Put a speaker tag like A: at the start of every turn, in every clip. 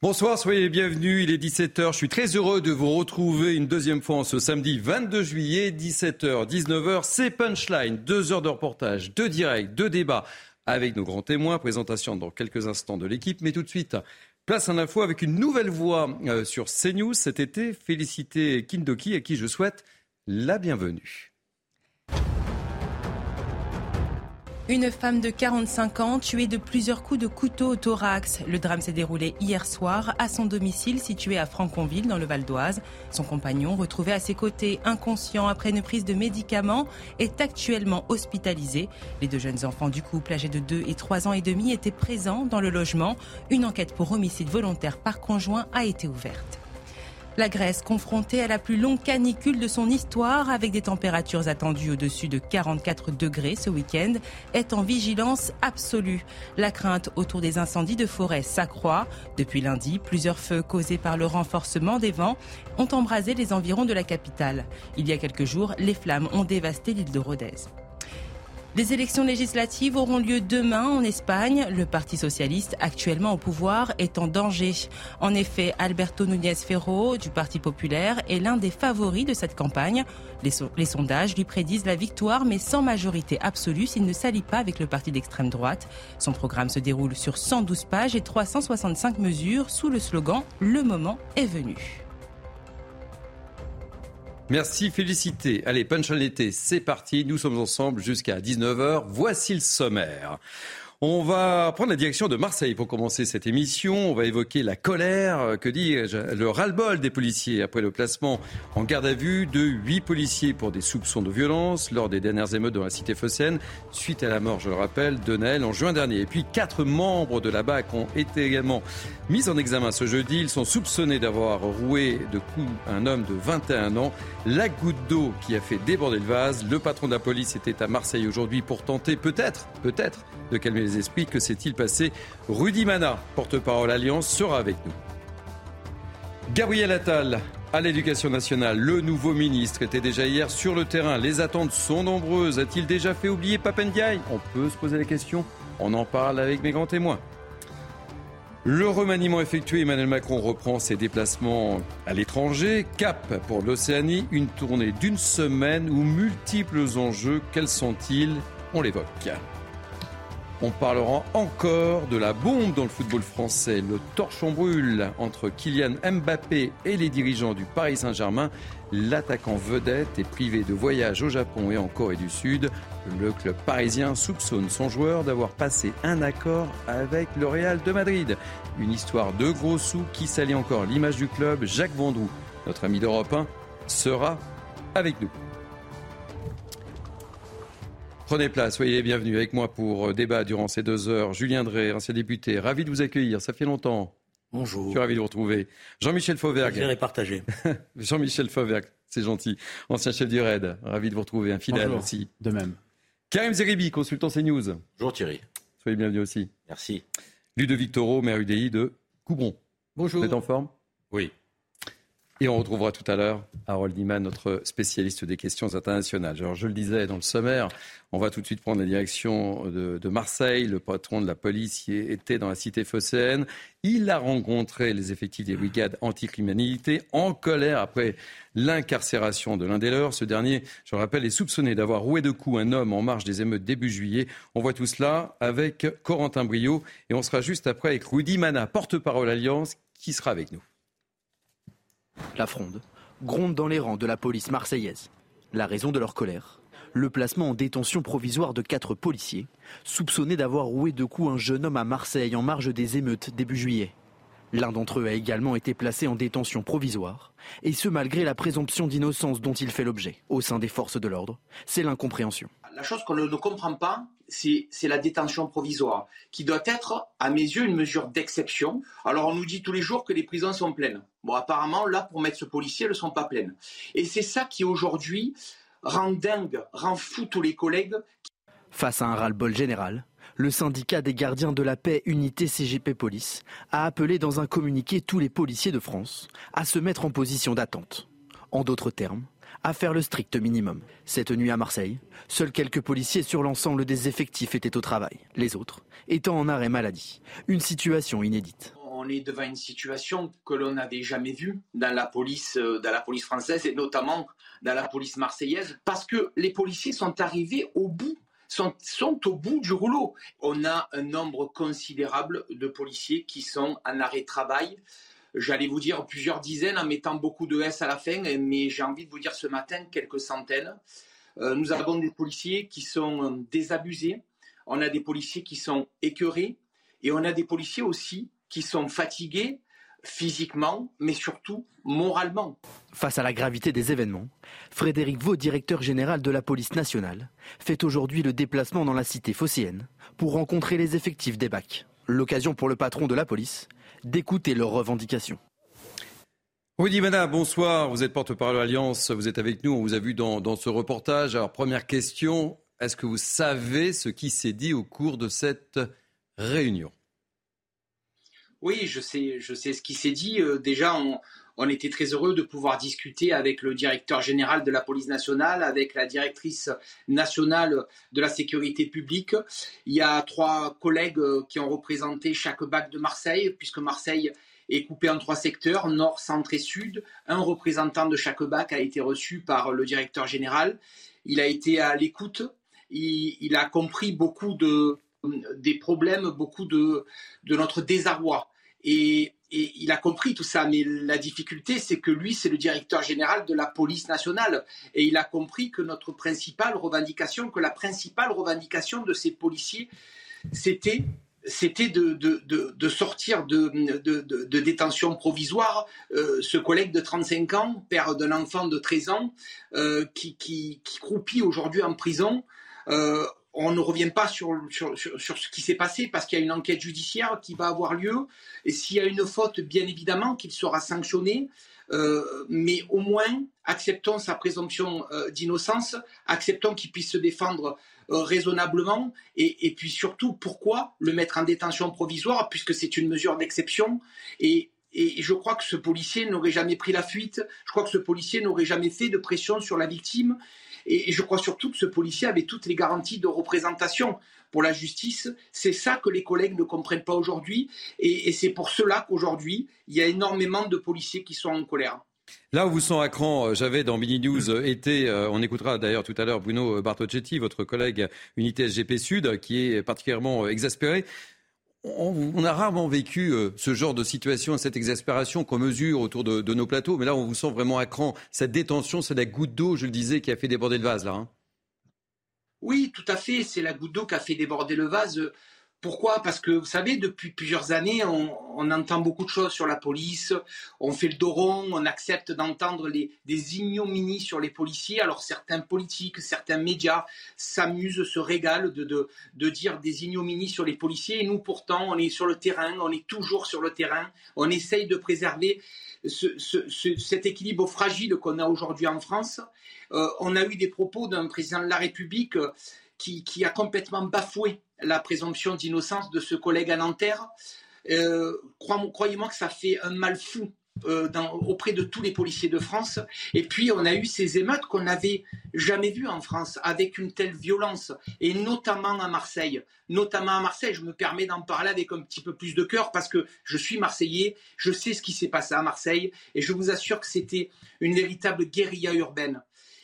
A: Bonsoir, soyez bienvenus. Il est 17h. Je suis très heureux de vous retrouver une deuxième fois ce samedi 22 juillet, 17h, 19h. C'est Punchline. Deux heures de reportage, deux directs, deux débats avec nos grands témoins. Présentation dans quelques instants de l'équipe. Mais tout de suite, place à l'info avec une nouvelle voix euh, sur CNews cet été. Félicité Kindoki à qui je souhaite la bienvenue.
B: Une femme de 45 ans tuée de plusieurs coups de couteau au thorax. Le drame s'est déroulé hier soir à son domicile situé à Franconville dans le Val d'Oise. Son compagnon, retrouvé à ses côtés inconscient après une prise de médicaments, est actuellement hospitalisé. Les deux jeunes enfants du couple âgés de 2 et 3 ans et demi étaient présents dans le logement. Une enquête pour homicide volontaire par conjoint a été ouverte. La Grèce, confrontée à la plus longue canicule de son histoire, avec des températures attendues au-dessus de 44 degrés ce week-end, est en vigilance absolue. La crainte autour des incendies de forêt s'accroît. Depuis lundi, plusieurs feux causés par le renforcement des vents ont embrasé les environs de la capitale. Il y a quelques jours, les flammes ont dévasté l'île de Rodez. Les élections législatives auront lieu demain en Espagne. Le Parti socialiste, actuellement au pouvoir, est en danger. En effet, Alberto Núñez Ferro, du Parti populaire, est l'un des favoris de cette campagne. Les, sondages lui prédisent la victoire, mais sans majorité absolue s'il ne s'allie pas avec le parti d'extrême droite. Son programme se déroule sur 112 pages et 365 mesures sous le slogan Le moment est venu.
A: Merci, félicité. Allez, punch l'été, c'est parti. Nous sommes ensemble jusqu'à 19h. Voici le sommaire. On va prendre la direction de Marseille pour commencer cette émission. On va évoquer la colère, que dis-je, le ras-le-bol des policiers après le placement en garde à vue de huit policiers pour des soupçons de violence lors des dernières émeutes dans la cité phocéenne, suite à la mort, je le rappelle, de Naël en juin dernier. Et puis quatre membres de la BAC ont été également mis en examen ce jeudi. Ils sont soupçonnés d'avoir roué de coups un homme de 21 ans. La goutte d'eau qui a fait déborder le vase. Le patron de la police était à Marseille aujourd'hui pour tenter peut-être, peut-être, de calmer les esprits. Que s'est-il passé Rudy Mana, porte-parole Alliance, sera avec nous. Gabriel Attal, à l'éducation nationale, le nouveau ministre était déjà hier sur le terrain. Les attentes sont nombreuses. A-t-il déjà fait oublier Papendiaï? On peut se poser la question. On en parle avec mes grands témoins. Le remaniement effectué, Emmanuel Macron reprend ses déplacements à l'étranger. Cap pour l'Océanie, une tournée d'une semaine où multiples enjeux. Quels sont-ils? On l'évoque. On parlera encore de la bombe dans le football français. Le torchon brûle entre Kylian Mbappé et les dirigeants du Paris Saint-Germain. L'attaquant vedette est privé de voyage au Japon et en Corée du Sud. Le club parisien soupçonne son joueur d'avoir passé un accord avec le Real de Madrid. Une histoire de gros sous qui salit encore l'image du club. Jacques Vendroux, notre ami d'Europe 1, sera avec nous. Prenez place, soyez les bienvenus avec moi pour euh, débat durant ces deux heures. Julien Drey, ancien député, ravi de vous accueillir, ça fait longtemps.
C: Bonjour.
A: Je suis ravi de vous retrouver. Jean-Michel Fauvergue.
C: Plaisir partagé.
A: Jean-Michel Fauvergue, c'est gentil. Ancien chef du RAID, ravi de vous retrouver, un fidèle aussi.
D: De même.
A: Karim Zeribi, consultant CNews.
C: Bonjour Thierry.
A: Soyez bienvenus aussi.
C: Merci.
A: Ludovic Toro, maire UDI de Coubron.
C: Bonjour.
A: Vous êtes en forme?
C: Oui.
A: Et on retrouvera tout à l'heure Harold Niman, notre spécialiste des questions internationales. Alors, je le disais dans le sommaire, on va tout de suite prendre la direction de, Marseille. Le patron de la police y était dans la cité phocéenne. Il a rencontré les effectifs des brigades anticriminalité en colère après l'incarcération de l'un des leurs. Ce dernier, je le rappelle, est soupçonné d'avoir roué de coups un homme en marge des émeutes début juillet. On voit tout cela avec Corentin Brio et on sera juste après avec Rudy Mana, porte-parole Alliance, qui sera avec nous.
E: La fronde gronde dans les rangs de la police marseillaise. La raison de leur colère le placement en détention provisoire de quatre policiers, soupçonnés d'avoir roué de coups un jeune homme à Marseille en marge des émeutes début juillet. L'un d'entre eux a également été placé en détention provisoire, et ce malgré la présomption d'innocence dont il fait l'objet. Au sein des forces de l'ordre, c'est l'incompréhension.
F: La chose qu'on ne comprend pas, c'est la détention provisoire, qui doit être, à mes yeux, une mesure d'exception. Alors on nous dit tous les jours que les prisons sont pleines. Bon, apparemment, là, pour mettre ce policier, elles ne sont pas pleines. Et c'est ça qui, aujourd'hui, rend dingue, rend fou tous les collègues.
E: Face à un ras-le-bol général, le syndicat des gardiens de la paix Unité CGP Police a appelé dans un communiqué tous les policiers de France à se mettre en position d'attente. En d'autres termes, à faire le strict minimum. Cette nuit à Marseille, seuls quelques policiers sur l'ensemble des effectifs étaient au travail, les autres étant en arrêt maladie. Une situation inédite.
F: on est devant une situation que l'on n'avait jamais vue dans la police, euh, dans la police française et notamment dans la police marseillaise, parce que les policiers sont arrivés au bout sont, au bout du rouleau. On a un nombre considérable de policiers qui sont en arrêt travail. J'allais vous dire plusieurs dizaines en mettant beaucoup de S à la fin, mais j'ai envie de vous dire ce matin quelques centaines. Euh, nous avons des policiers qui sont euh, désabusés, on a des policiers qui sont écœurés, et on a des policiers aussi qui sont fatigués physiquement, mais surtout moralement.
E: Face à la gravité des événements, Frédéric Vaux, directeur général de la police nationale, fait aujourd'hui le déplacement dans la cité phocéenne pour rencontrer les effectifs des BAC. L'occasion pour le patron de la police d'écouter leurs revendications.
A: Oui, madame, bonsoir. Vous êtes porte-parole de l'Alliance, vous êtes avec nous, on vous a vu dans, dans ce reportage. Alors, première question, est-ce que vous savez ce qui s'est dit au cours de cette réunion?
F: Oui, je sais, je sais ce qui s'est dit. Euh, déjà, on, était très heureux de pouvoir discuter avec le directeur général de la police nationale, avec la directrice nationale de la sécurité publique. Il y a trois collègues qui ont représenté chaque bac de Marseille, puisque Marseille est coupé en trois secteurs, nord, centre et sud. Un représentant de chaque bac a été reçu par le directeur général. Il a été à l'écoute. il a compris beaucoup de, des problèmes, beaucoup de, de notre désarroi. Et, il a compris tout ça, mais la difficulté, c'est que lui, c'est le directeur général de la police nationale. Et il a compris que notre principale revendication, que la principale revendication de ces policiers, c'était c'était de, sortir de, détention provisoire euh, ce collègue de 35 ans, père d'un enfant de 13 ans, euh, qui, croupit aujourd'hui en prison. Euh, on ne revient pas sur, sur, ce qui s'est passé parce qu'il y a une enquête judiciaire qui va avoir lieu. Et s'il y a une faute, bien évidemment, qu'il sera sanctionné. Euh, mais au moins, acceptons sa présomption euh, d'innocence, acceptons qu'il puisse se défendre euh, raisonnablement. Et, puis surtout, pourquoi le mettre en détention provisoire puisque c'est une mesure d'exception? Et, et je crois que ce policier n'aurait jamais pris la fuite. Je crois que ce policier n'aurait jamais fait de pression sur la victime. Et, je crois surtout que ce policier avait toutes les garanties de représentation pour la justice. C'est ça que les collègues ne comprennent pas aujourd'hui. Et, c'est pour cela qu'aujourd'hui, il y a énormément de policiers qui sont en colère.
A: Là où vous sont à cran, euh, j'avais dans Mini News euh, été, euh, on écoutera d'ailleurs tout à l'heure Bruno Bartocchetti, votre collègue unité SGP Sud, qui est particulièrement exaspéré on, a rarement vécu euh, ce genre de situation, cette exaspération qu'on mesure autour de, nos plateaux. Mais là, on vous sent vraiment à cran. Cette détention, c'est la goutte d'eau, je le disais, qui a fait déborder le vase, là. Hein.
F: Oui, tout à fait. C'est la goutte d'eau qui a fait déborder le vase. Pourquoi? Parce que vous savez, depuis plusieurs années, on, entend beaucoup de choses sur la police, on fait le dos rond, on accepte d'entendre des ignominies sur les policiers. Alors certains politiques, certains médias s'amusent, se régalent de, de, dire des ignominies sur les policiers. Et nous, pourtant, on est sur le terrain, on est toujours sur le terrain, on essaye de préserver cet équilibre fragile qu'on a aujourd'hui en France. Euh, on a eu des propos d'un président de la République qui, a complètement bafoué la présomption d'innocence de ce collègue à Nanterre. Euh, croyez-moi que ça fait un mal fou euh, auprès de tous les policiers de France. Et puis, on a eu ces émeutes qu'on n'avait jamais vues en France, avec une telle violence, et notamment à Marseille. Notamment à Marseille, je me permets d'en parler avec un petit peu plus de cœur, parce que je suis marseillais, je sais ce qui s'est passé à Marseille, et je vous assure que c'était une véritable guérilla urbaine.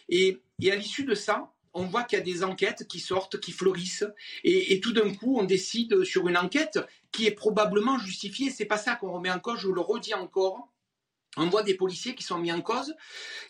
F: et à l'issue de ça, on voit qu'il y a des enquêtes qui sortent, qui fleurissent, et, tout d'un coup, on décide sur une enquête qui est probablement justifiée. C'est pas ça qu'on remet en cause, je le redis encore. On voit des policiers qui sont mis en cause.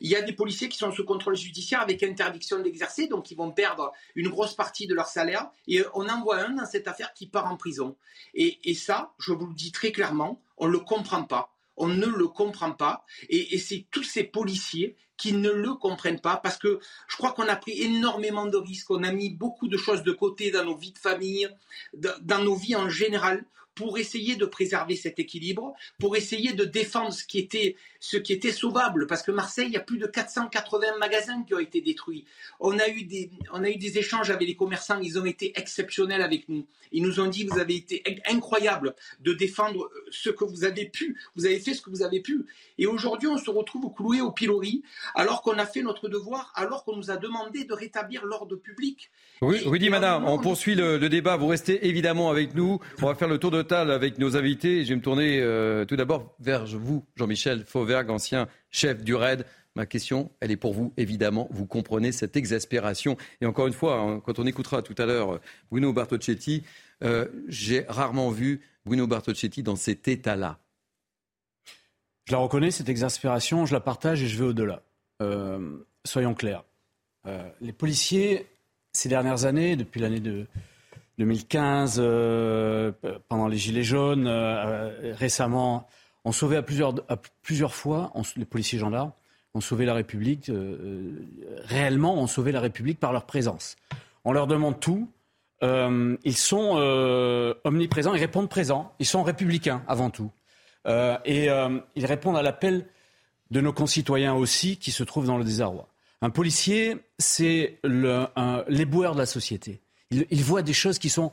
F: Il y a des policiers qui sont sous contrôle judiciaire avec interdiction d'exercer, donc ils vont perdre une grosse partie de leur salaire. Et on en voit un dans cette affaire qui part en prison. Et, et ça, je vous le dis très clairement, on ne le comprend pas on ne le comprend pas. Et, c'est tous ces policiers qui ne le comprennent pas parce que je crois qu'on a pris énormément de risques, on a mis beaucoup de choses de côté dans nos vies de famille, dans nos vies en général pour essayer de préserver cet équilibre, pour essayer de défendre ce qui était, ce qui était sauvable. Parce que Marseille, il y a plus de 480 magasins qui ont été détruits. On a eu des, on a eu des échanges avec les commerçants, ils ont été exceptionnels avec nous. Ils nous ont dit, vous avez été incroyable de défendre ce que vous avez pu. Vous avez fait ce que vous avez pu. Et aujourd'hui, on se retrouve cloué au pilori, alors qu'on a fait notre devoir, alors qu'on nous a demandé de rétablir l'ordre public.
A: Oui, oui, dit madame, on poursuit le, le débat. Vous restez évidemment avec nous. On va faire le tour de avec nos invités. Je vais me tourner euh, tout d'abord vers vous, Jean-Michel Fauvergue, ancien chef du RAID. Ma question, elle est pour vous, évidemment. Vous comprenez cette exaspération. Et encore une fois, hein, quand on écoutera tout à l'heure Bruno Bartocchetti, euh, j'ai rarement vu Bruno Bartocchetti dans cet état-là.
C: Je la reconnais, cette exaspération, je la partage et je vais au-delà. Euh, soyons clairs. Euh, les policiers, ces dernières années, depuis l'année de 2015, pendant les Gilets jaunes, récemment, ont sauvé à plusieurs, fois, les policiers gendarmes, ont sauvé la République, euh, euh, réellement ont sauvé la République par leur présence. On leur demande tout. Euh, ils sont omniprésents, ils répondent présents, ils sont républicains avant tout. et ils répondent à l'appel de nos concitoyens aussi qui se trouvent dans le désarroi. Un policier, c'est l'éboueur de la société. Il, voit des choses qui sont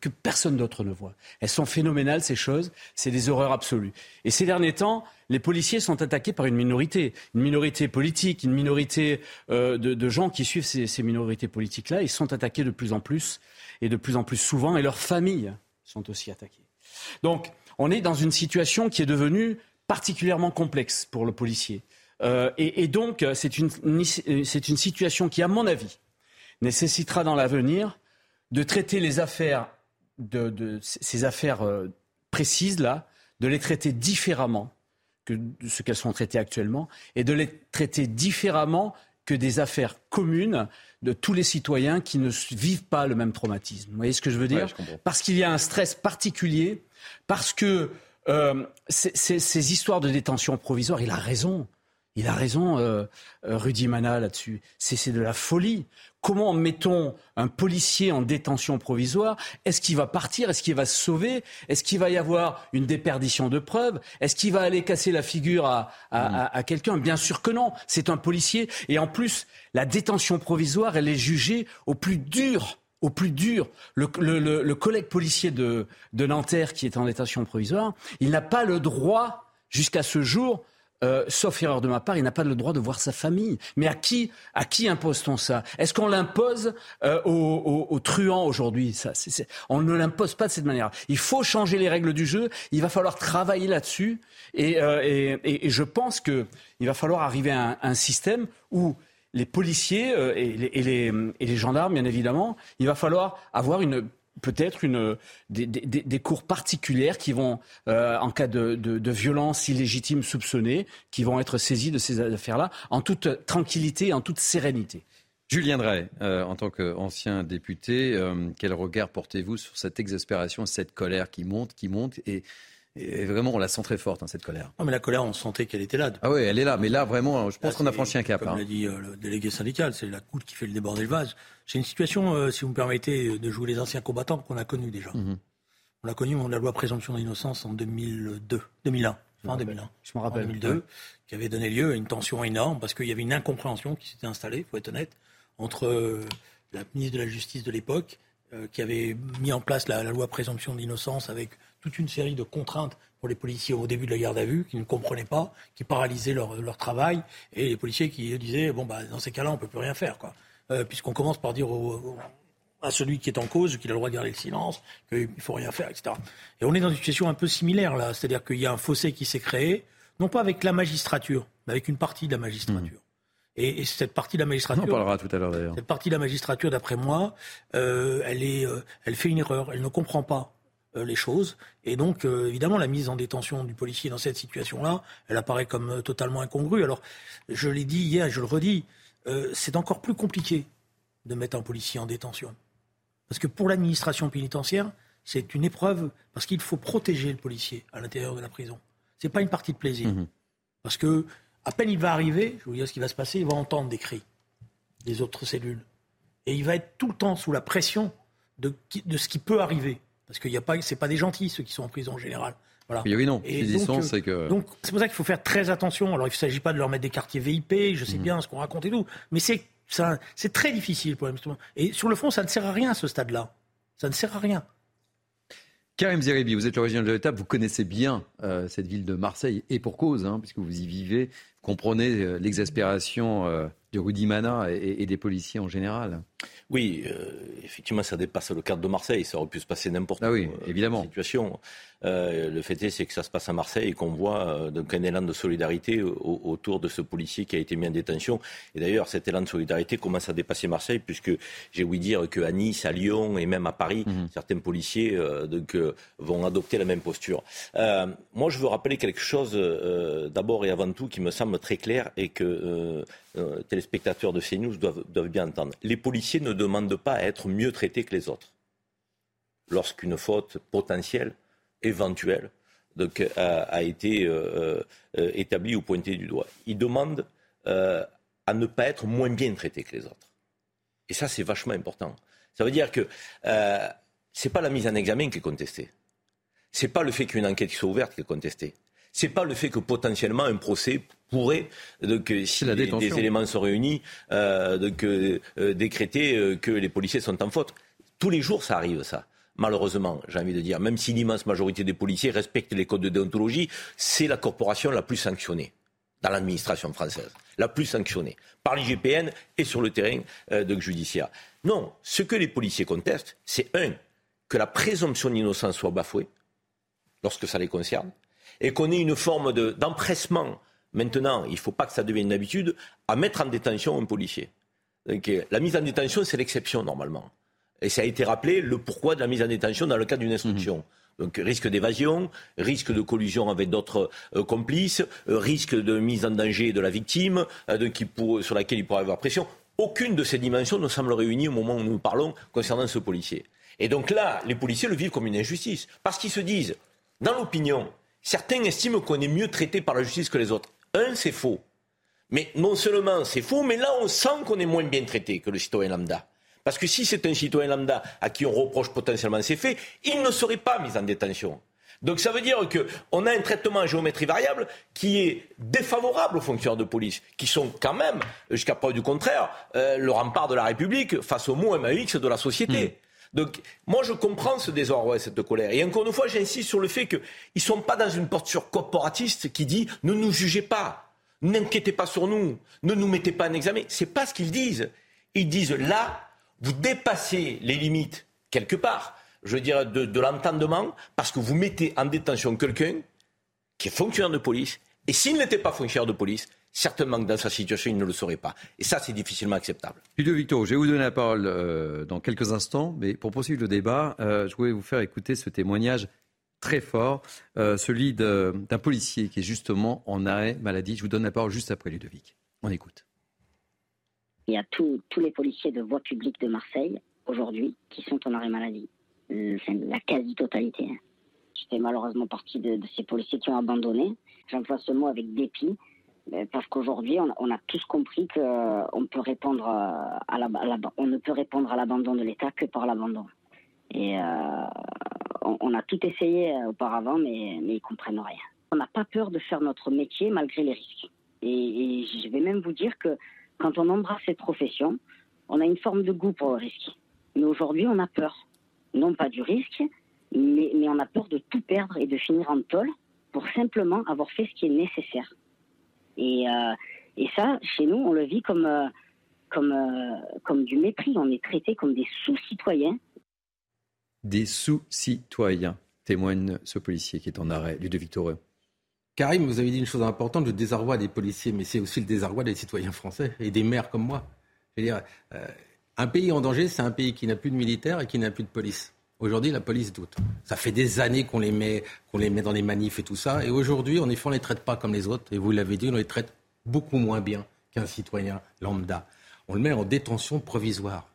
C: que personne d'autre ne voit. Elles sont phénoménales, ces choses. C'est des horreurs absolues. Et ces derniers temps, les policiers sont attaqués par une minorité, une minorité politique, une minorité euh, de, gens qui suivent ces, minorités politiques-là. Ils sont attaqués de plus en plus et de plus en plus souvent, et leurs familles sont aussi attaquées. Donc, on est dans une situation qui est devenue particulièrement complexe pour le policier. Euh, et, donc, c'est une, une situation qui, à mon avis, nécessitera dans l'avenir de traiter les affaires, de, ces affaires euh, précises là, de les traiter différemment que ce qu'elles sont traitées actuellement, et de les traiter différemment que des affaires communes de tous les citoyens qui ne vivent pas le même traumatisme. Vous voyez ce que je veux dire Parce qu'il y a un stress particulier, parce que euh, ces, histoires de détention provisoire, il a raison. Il a raison, euh, euh, Rudy Mana, là-dessus. C'est de la folie. Comment mettons un policier en détention provisoire? Est-ce qu'il va partir? Est-ce qu'il va se sauver? Est-ce qu'il va y avoir une déperdition de preuves? Est-ce qu'il va aller casser la figure à, à, quelqu'un? Bien sûr que non. C'est un policier. Et en plus, la détention provisoire, elle est jugée au plus dur au plus dur. Le, le collègue policier de, de Nanterre qui est en détention provisoire, il n'a pas le droit, jusqu'à ce jour, euh, sauf erreur de ma part, il n'a pas le droit de voir sa famille. Mais à qui, à qui impose-t-on ça? Est-ce qu'on l'impose euh, aux, truands aujourd'hui? On ne l'impose pas de cette manière. Il faut changer les règles du jeu. Il va falloir travailler là-dessus. Et, euh, je pense qu'il va falloir arriver à un, système où les policiers et les gendarmes, bien évidemment, il va falloir avoir une peut-être une, des, cours particulières qui vont, euh, en cas de, de, violence illégitime soupçonnée, qui vont être saisies de ces affaires-là en toute tranquillité, en toute sérénité.
A: Julien Drey, euh, en tant qu'ancien député, euh, quel regard portez-vous sur cette exaspération, cette colère qui monte, qui monte et et vraiment, on la sent très forte, hein, cette colère.
D: Non, mais la colère, on sentait qu'elle était là.
A: Ah oui, elle est là. Mais là, vraiment, je pense qu'on a franchi un cap.
D: Comme
A: hein.
D: l'a dit euh, le délégué syndical, c'est la goutte qui fait le déborder le vase. C'est une situation, euh, si vous me permettez, de jouer les anciens combattants qu'on a connus déjà. Mhm. On l'a connu, on a la loi présomption d'innocence en 2002, 2001. Fin 2001.
C: Je me rappelle.
D: En 2002, qui avait donné lieu à une tension énorme parce qu'il y avait une incompréhension qui s'était installée, il faut être honnête, entre euh, la ministre de la Justice de l'époque, qui avait mis en place la, la loi présomption d'innocence avec toute une série de contraintes pour les policiers au début de la garde à vue, qui ne comprenaient pas, qui paralysaient leur, leur travail, et les policiers qui disaient bon bah dans ces cas-là on peut plus rien faire quoi, euh, puisqu'on commence par dire à celui qui est en cause qu'il a le droit de garder le silence, qu'il faut rien faire, etc. Et on est dans une situation un peu similaire là, c'est-à-dire qu'il y a un fossé qui s'est créé, non pas avec la magistrature, mais avec une partie de la magistrature. Mmh. Et, cette partie de la magistrature.
A: On en parlera tout à l'heure d'ailleurs.
D: Cette partie de la magistrature, d'après moi, euh, elle, est, euh, elle fait une erreur. Elle ne comprend pas les choses. Et donc, euh, évidemment, la mise en détention du policier dans cette situation-là, elle apparaît comme euh, totalement incongrue. Alors, je l'ai dit hier, je le redis, c'est encore plus compliqué de mettre un policier en détention. Parce que pour l'administration pénitentiaire, c'est une épreuve, parce qu'il faut protéger le policier à l'intérieur de la prison. Ce n'est pas une partie de plaisir. Mmh parce que, à peine il va arriver, je vous dire ce qui va se passer, il va entendre des cris des autres cellules. Et il va être tout le temps sous la pression de, de ce qui peut arriver. Parce que ce c'est pas des gentils ceux qui sont en prison en général.
A: Voilà. Oui, non. Et donc, euh, c'est que...
D: donc c'est pour ça qu'il faut faire très attention. Alors il ne s'agit pas de leur mettre des quartiers VIP, je sais mhm. bien ce qu'on raconte et tout, mais c'est c'est très difficile pour Et sur le fond, ça ne sert à rien à ce stade-là. Ça ne sert à rien.
A: Karim Zeribi, vous êtes l'origine de l'étape, vous connaissez bien euh, cette ville de Marseille, et pour cause, hein, puisque vous y vivez, vous comprenez euh, l'exaspération de Rudy Mana et, des policiers en général.
G: Oui, euh, effectivement, ça dépasse le cadre de Marseille. Ça aurait pu se passer n'importe
A: ah
G: où.
A: Oui, euh, évidemment.
G: Situation. Euh, le fait est, c'est que ça se passe à Marseille et qu'on voit euh, donc un élan de solidarité autour de ce policier qui a été mis en détention. Et d'ailleurs, cet élan de solidarité commence à dépasser Marseille, puisque j'ai ouï dire qu'à Nice, à Lyon et même à Paris, mhm. certains policiers donc, vont adopter la même posture. moi, je veux rappeler quelque chose d'abord et avant tout qui me semble très clair et que téléspectateurs de CNews doivent, doivent bien entendre. Les policiers ne demandent pas à être mieux traités que les autres. Lorsqu'une faute potentielle, éventuelle, a, été euh, euh, établie ou pointée du doigt, ils demandent euh, à ne pas être moins bien traités que les autres. Et ça, c'est vachement important. Ça veut dire que ce n'est pas la mise en examen qui est contestée. Ce n'est pas le fait qu'une enquête soit ouverte qui est contestée. Ce n'est pas le fait que potentiellement un procès pourrait, donc, si des éléments sont réunis, donc, décréter que les policiers sont en faute. Tous les jours, ça arrive, ça malheureusement, j'ai envie de dire, même si l'immense majorité des policiers respectent les codes de déontologie, c'est la corporation la plus sanctionnée dans l'administration française, la plus sanctionnée par l'IGPN et sur le terrain euh, de judiciaire. Non, ce que les policiers contestent, c'est un, que la présomption d'innocence soit bafouée lorsque ça les concerne, et qu'on ait une forme d'empressement. Maintenant, il ne faut pas que ça devienne une habitude à mettre en détention un policier. Donc, euh, la mise en détention, c'est l'exception normalement. Et ça a été rappelé le pourquoi de la mise en détention dans le cadre d'une instruction. Mhm. Donc risque d'évasion, risque de collusion avec d'autres euh, complices, euh, risque de mise en danger de la victime, euh, sur laquelle il pourrait avoir pression. Aucune de ces dimensions ne semble réunie au moment où nous parlons concernant ce policier. Et donc là, les policiers le vivent comme une injustice. Parce qu'ils se disent, dans l'opinion, certains estiment qu'on est mieux traité par la justice que les autres. Un, c'est faux. Mais non seulement c'est faux, mais là, on sent qu'on est moins bien traité que le citoyen lambda. Parce que si c'est un citoyen lambda à qui on reproche potentiellement ces faits, il ne serait pas mis en détention. Donc ça veut dire qu'on a un traitement en géométrie variable qui est défavorable aux fonctionnaires de police, qui sont quand même, jusqu'à preuve du contraire, euh, le rempart de la République face au mot MAX de la société. Hmm. Donc, moi, je comprends ce désordre, cette colère. Et encore une fois, j'insiste sur le fait qu'ils ne sont pas dans une posture corporatiste qui dit ne nous jugez pas, n'inquiétez pas sur nous, ne nous mettez pas en examen. C'est pas ce qu'ils disent. Ils disent là, vous dépassez les limites quelque part, je dirais, de, de l'entendement, parce que vous mettez en détention quelqu'un qui est fonctionnaire de police, et s'il n'était pas fonctionnaire de police, certainement que dans sa situation, il ne le serait pas. Et ça, c'est difficilement acceptable.
A: Ludo Victor, je vais vous donner la parole euh, dans quelques instants, mais pour poursuivre le débat, euh, je voulais vous faire écouter ce témoignage très fort, euh, celui d'un policier qui est justement en arrêt maladie. Je vous donne la parole juste après Ludovic. On écoute.
H: Il y a tous les policiers de voie publique de Marseille, aujourd'hui, qui sont en arrêt maladie. C'est la quasi-totalité. Je fais malheureusement partie de, ces policiers qui ont abandonné. J'emploie ce mot avec dépit, parce qu'aujourd'hui, on, a tous compris qu'on euh, peut répondre à la, on ne peut répondre à l'abandon de l'État que par l'abandon. Et on, a tout essayé auparavant, mais, mais ils comprennent rien. On n'a pas peur de faire notre métier malgré les risques. et je vais même vous dire que quand on embrasse cette profession, on a une forme de goût pour le risque. Mais aujourd'hui, on a peur. Non pas du risque, mais, on a peur de tout perdre et de finir en tôle pour simplement avoir fait ce qui est nécessaire. Et, euh, ça, chez nous, on le vit comme, euh, comme, euh, comme du mépris. On est traité comme des sous-citoyens.
A: Des sous-citoyens, témoigne ce policier qui est en arrêt, de Victoreux.
I: Karim, vous avez dit une chose importante, le désarroi des policiers, mais c'est aussi le désarroi des citoyens français et des maires comme moi. Je veux dire, euh, un pays en danger, c'est un pays qui n'a plus de militaires et qui n'a plus de police. Aujourd'hui, la police doute. Ça fait des années qu'on les met, qu'on les met dans les manifs et tout ça. Et aujourd'hui, en effet, on ne les traite pas comme les autres. Et vous l'avez dit, on les traite beaucoup moins bien qu'un citoyen lambda. On le met en détention provisoire.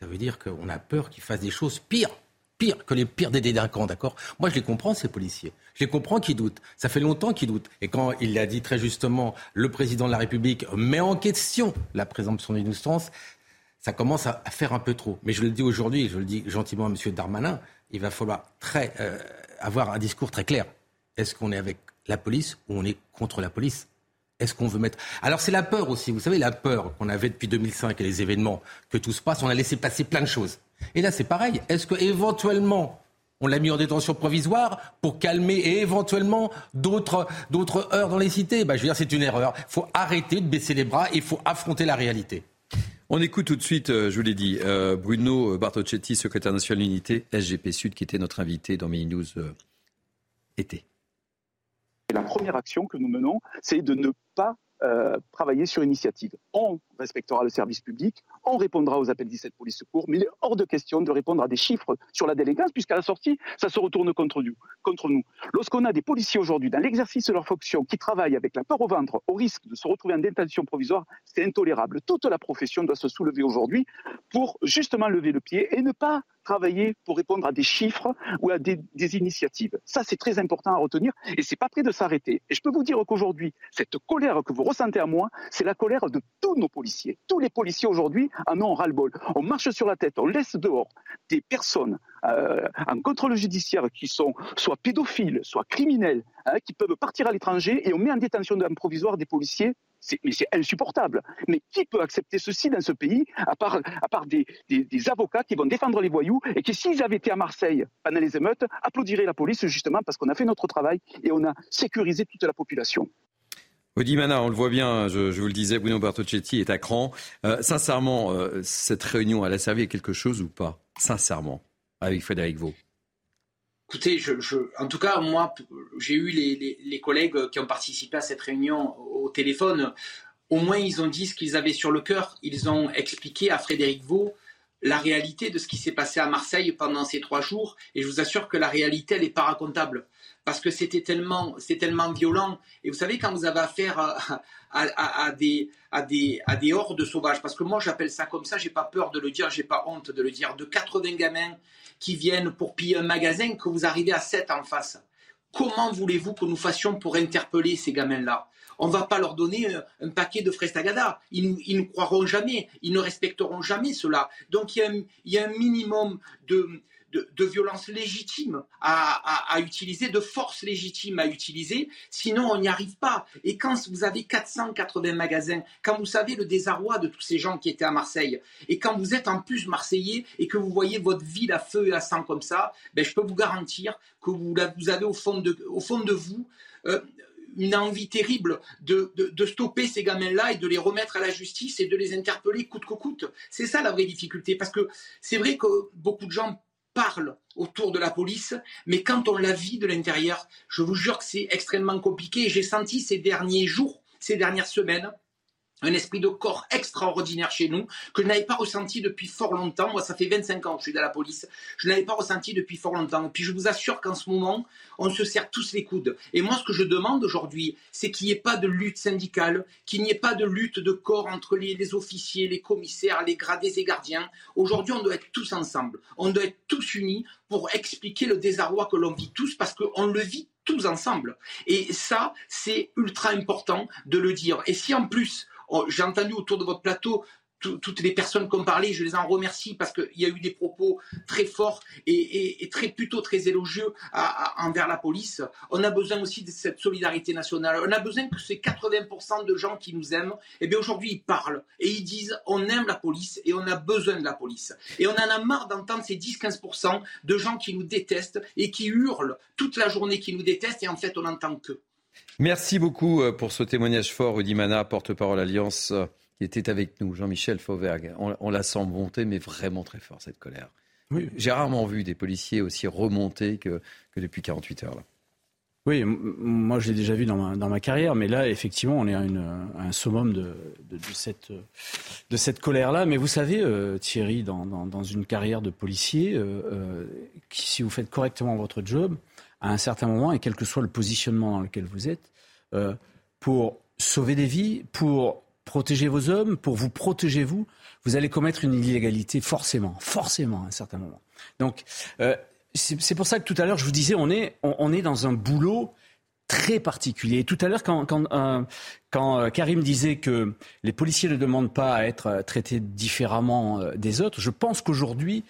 I: Ça veut dire qu'on a peur qu'il fasse des choses pires pire que les pires des délinquants, d'accord? Moi, je les comprends, ces policiers. Je les comprends qu'ils doutent. Ça fait longtemps qu'ils doutent. Et quand il l'a dit très justement, le président de la République met en question la présomption d'innocence, ça commence à, faire un peu trop. Mais je le dis aujourd'hui, je le dis gentiment à M. Darmanin, il va falloir euh, avoir un discours très clair. Est-ce qu'on est avec la police ou on est contre la police? Est-ce qu'on veut mettre. Alors, c'est la peur aussi. Vous savez, la peur qu'on avait depuis 2005 et les événements, que tout se passe, on a laissé passer plein de choses. Et là, c'est pareil. Est-ce que éventuellement on l'a mis en détention provisoire pour calmer et éventuellement d'autres, heures dans les cités? Bah, je veux dire, c'est une erreur. Il faut arrêter de baisser les bras et il faut affronter la réalité.
A: On écoute tout de suite, euh, je vous l'ai dit, euh, Bruno Bartocchetti, secrétaire national unité SGP Sud, qui était notre invité dans Mini News euh, été.
J: La première action que nous menons, c'est de ne pas euh, travailler sur initiative. On respectera le service public, on répondra aux appels 17 police secours, mais il est hors de question de répondre à des chiffres sur la délinquance, puisqu'à la sortie, ça se retourne contre nous. Contre nous. Lorsqu'on a des policiers aujourd'hui, dans l'exercice de leur fonction, qui travaillent avec la peur au ventre, au risque de se retrouver en détention provisoire, c'est intolérable. Toute la profession doit se soulever aujourd'hui pour justement lever le pied et ne pas travailler pour répondre à des chiffres ou à des, initiatives. Ça, c'est très important à retenir et c'est pas prêt de s'arrêter. Et je peux vous dire qu'aujourd'hui, cette colère que vous ressentez à moi, c'est la colère de tous nos policiers. Tous les policiers aujourd'hui en ont ras-le-bol. On marche sur la tête, on laisse dehors des personnes euh, en contrôle judiciaire qui sont soit pédophiles, soit criminels, hein, qui peuvent partir à l'étranger et on met en détention provisoire des policiers mais c'est insupportable. Mais qui peut accepter ceci dans ce pays, à part, des, avocats qui vont défendre les voyous et qui, s'ils avaient été à Marseille pendant les émeutes, applaudiraient la police justement parce qu'on a fait notre travail et on a sécurisé toute la population.
A: Odimana, on le voit bien, je, vous le disais, Bruno Bertocchetti est à cran. Euh, sincèrement, euh, cette réunion, elle a servi à quelque chose ou pas? Sincèrement, avec Frédéric Vaux.
F: Écoutez, en tout cas, moi, j'ai eu les, les, les, collègues qui ont participé à cette réunion au téléphone. Au moins, ils ont dit ce qu'ils avaient sur le cœur. Ils ont expliqué à Frédéric Vaux la réalité de ce qui s'est passé à Marseille pendant ces trois jours. Et je vous assure que la réalité, elle n'est pas racontable. Parce que c'était tellement, c'est tellement violent. Et vous savez, quand vous avez affaire à, à, à, des, à, des, à des hordes sauvages, parce que moi j'appelle ça comme ça, j'ai pas peur de le dire, j'ai pas honte de le dire, de 80 gamins qui viennent pour piller un magasin, que vous arrivez à 7 en face. Comment voulez-vous que nous fassions pour interpeller ces gamins-là? On ne va pas leur donner un paquet de frestagada. Ils, ils, ne croiront jamais, ils ne respecteront jamais cela. Donc il y il y a un minimum de, de, de, violence légitime à, utiliser, de force légitime à utiliser, sinon on n'y arrive pas. Et quand vous avez 480 magasins, quand vous savez le désarroi de tous ces gens qui étaient à Marseille, et quand vous êtes en plus marseillais et que vous voyez votre ville à feu et à sang comme ça, ben je peux vous garantir que vous, avez au fond de, vous euh, une envie terrible de, de, de stopper ces gamins-là et de les remettre à la justice et de les interpeller coûte que coûte. C'est ça la vraie difficulté, parce que c'est vrai que beaucoup de gens parlent autour de la police, mais quand on la vit de l'intérieur, je vous jure que c'est extrêmement compliqué. J'ai senti ces derniers jours, ces dernières semaines, un esprit de corps extraordinaire chez nous que je n'avais pas ressenti depuis fort longtemps. Moi, ça fait 25 ans que je suis dans la police. Je n'avais pas ressenti depuis fort longtemps. Et puis, je vous assure qu'en ce moment, on se serre tous les coudes. Et moi, ce que je demande aujourd'hui, c'est qu'il n'y ait pas de lutte syndicale, qu'il n'y ait pas de lutte de corps entre les, les, officiers, les commissaires, les gradés et gardiens. Aujourd'hui, on doit être tous ensemble. On doit être tous unis pour expliquer le désarroi que l'on vit tous parce qu'on le vit tous ensemble. Et ça, c'est ultra important de le dire. Et si en plus, j'ai entendu autour de votre plateau toutes les personnes qui ont parlé, je les en remercie parce qu'il y a eu des propos très forts et, très plutôt très élogieux envers la police. On a besoin aussi de cette solidarité nationale. On a besoin que ces 80% de gens qui nous aiment, eh bien aujourd'hui ils parlent et ils disent on aime la police et on a besoin de la police. Et on en a marre d'entendre ces 10-15% de gens qui nous détestent et qui hurlent toute la journée qui nous détestent et en fait on n'entend que.
A: Merci beaucoup euh, pour ce témoignage fort, Rudy Mana, porte-parole Alliance, euh, qui était avec nous. Jean-Michel Fauvergue, on, on, la sent monter, mais vraiment très fort, cette colère. Oui. J'ai rarement vu des policiers aussi remontés que, que depuis 48 heures. Là.
C: Oui, moi je l'ai déjà vu dans ma, dans ma, carrière, mais là, effectivement, on est à, une, à un summum de, de, de cette, de cette colère-là. Mais vous savez, euh, Thierry, dans, dans, dans, une carrière de policier, euh, euh, qui, si vous faites correctement votre job, à un certain moment, et quel que soit le positionnement dans lequel vous êtes, euh, pour sauver des vies, pour protéger vos hommes, pour vous protéger vous, vous allez commettre une illégalité forcément, forcément à un certain moment. Donc, euh, c'est pour ça que tout à l'heure, je vous disais, on est, on, on, est dans un boulot très particulier. Tout à l'heure, quand, euh, quand, Karim disait que les policiers ne demandent pas à être traités différemment euh, des autres, je pense qu'aujourd'hui,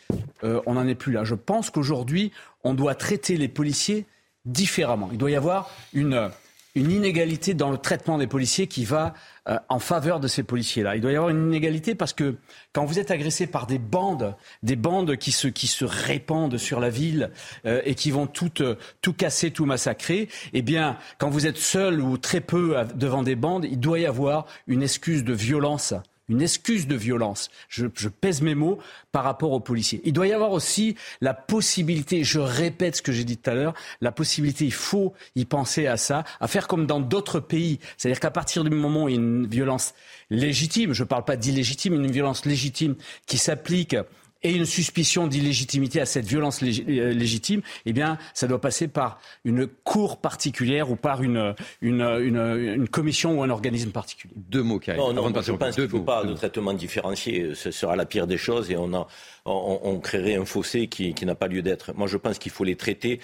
C: euh, on n'en est plus là. Je pense qu'aujourd'hui, on doit traiter les policiers différemment. Il doit y avoir une, une inégalité dans le traitement des policiers qui va euh, en faveur de ces policiers-là. Il doit y avoir une inégalité parce que quand vous êtes agressé par des bandes, des bandes qui se, qui se répandent sur la ville euh, et qui vont tout, euh, tout casser, tout massacrer, eh bien, quand vous êtes seul ou très peu devant des bandes, il doit y avoir une excuse de violence une excuse de violence. Je, pèse mes mots par rapport aux policiers. Il doit y avoir aussi la possibilité, je répète ce que j'ai dit tout à l'heure, la possibilité, il faut y penser à ça, à faire comme dans d'autres pays. C'est-à-dire qu'à partir du moment où il y a une violence légitime, je ne parle pas d'illégitime, une violence légitime qui s'applique et une suspicion d'illégitimité à cette violence euh, légitime, eh bien, ça doit passer par une cour particulière ou par une, une, une, commission ou un organisme particulier.
G: Deux mots, Karim. Non, non, je pense qu'il ne faut pas de traitement différencié. Ce sera la pire des choses et on, a, on, on créerait un fossé qui, qui n'a pas lieu d'être. Moi, je pense qu'il faut les traiter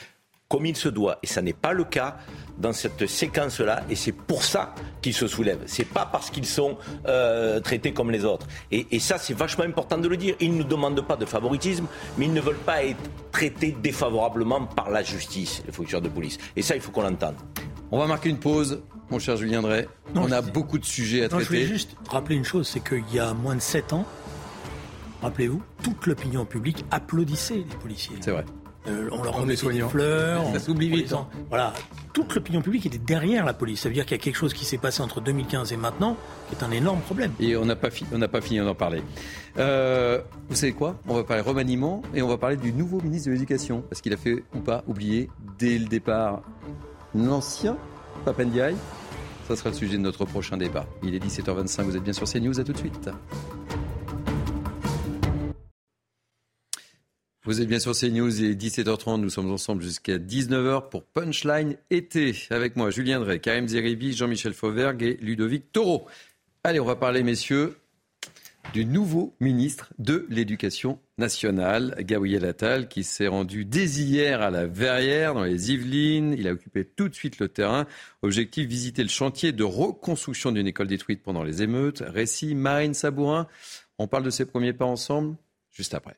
G: comme il se doit. Et ça n'est pas le cas dans cette séquence-là. Et c'est pour ça qu'ils se soulèvent. C'est pas parce qu'ils sont euh, traités comme les autres. Et, ça, c'est vachement important de le dire. Ils ne demandent pas de favoritisme, mais ils ne veulent pas être traités défavorablement par la justice, les fonctionnaires de police. Et ça, il faut qu'on l'entende.
A: On va marquer une pause, mon cher Julien Drey. On a beaucoup de sujets à traiter. Je
D: voulais juste rappeler une chose, c'est qu'il y a moins de 7 ans, rappelez-vous, toute l'opinion publique applaudissait les policiers.
A: C'est vrai.
D: Euh, on leur remettait des fleurs.
A: Ça s'oublie vite. Hein.
D: Voilà. Toute l'opinion publique était derrière la police. Ça veut dire qu'il y a quelque chose qui s'est passé entre 2015 et maintenant qui est un énorme problème.
A: Et on n'a pas, pas fini d'en parler. Euh, vous savez quoi? On va parler remaniement et on va parler du nouveau ministre de l'Éducation. Parce qu'il a fait ou pas oublier dès le départ l'ancien Papendiaï. Ça sera le sujet de notre prochain débat. Il est 17h25, vous êtes bien sur CNews, à tout de suite. Vous êtes bien sur CNews, il est 17h30, nous sommes ensemble jusqu'à 19h pour Punchline été. Avec moi, Julien Drey, Karim Zeribi, Jean-Michel Fauvergue et Ludovic Taureau. Allez, on va parler, messieurs, du nouveau ministre de l'Éducation nationale, Gabriel Attal, qui s'est rendu dès hier à la Verrière, dans les Yvelines. Il a occupé tout de suite le terrain. Objectif, visiter le chantier de reconstruction d'une école détruite pendant les émeutes. Récit, Marine Sabourin. On parle de ses premiers pas ensemble, juste après.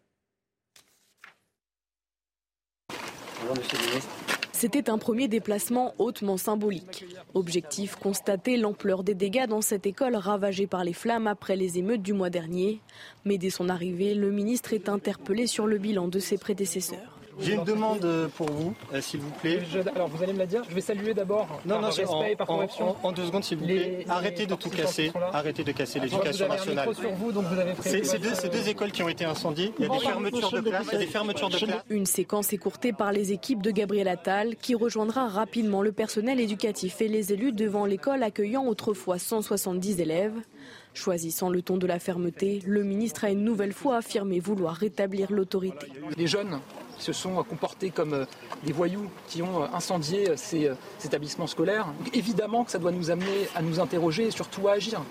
K: C'était un premier déplacement hautement symbolique. Objectif, constater l'ampleur des dégâts dans cette école ravagée par les flammes après les émeutes du mois dernier. Mais dès son arrivée, le ministre est interpellé sur le bilan de ses prédécesseurs.
L: J'ai une demande pour vous, euh, s'il vous plaît.
M: alors vous allez me la dire. Je vais saluer d'abord
L: non, non, respect en, et par corruption. En, deux secondes, s'il vous plaît. Arrêtez de tout casser. Arrêtez de casser l'éducation nationale. C'est deux, deux, écoles qui ont été incendiées. Il y a des fermetures de classes. Il y a des fermetures de classes.
K: Une séquence écourtée par les équipes de Gabriel Attal qui rejoindra rapidement le personnel éducatif et les élus devant l'école accueillant autrefois 170 élèves. Choisissant le ton de la fermeté, le ministre a une nouvelle fois affirmé vouloir rétablir l'autorité.
M: Les jeunes se sont comportés comme euh, des voyous qui ont euh, incendié euh, ces, établissements scolaires. évidemment que ça doit nous amener à nous interroger et surtout à agir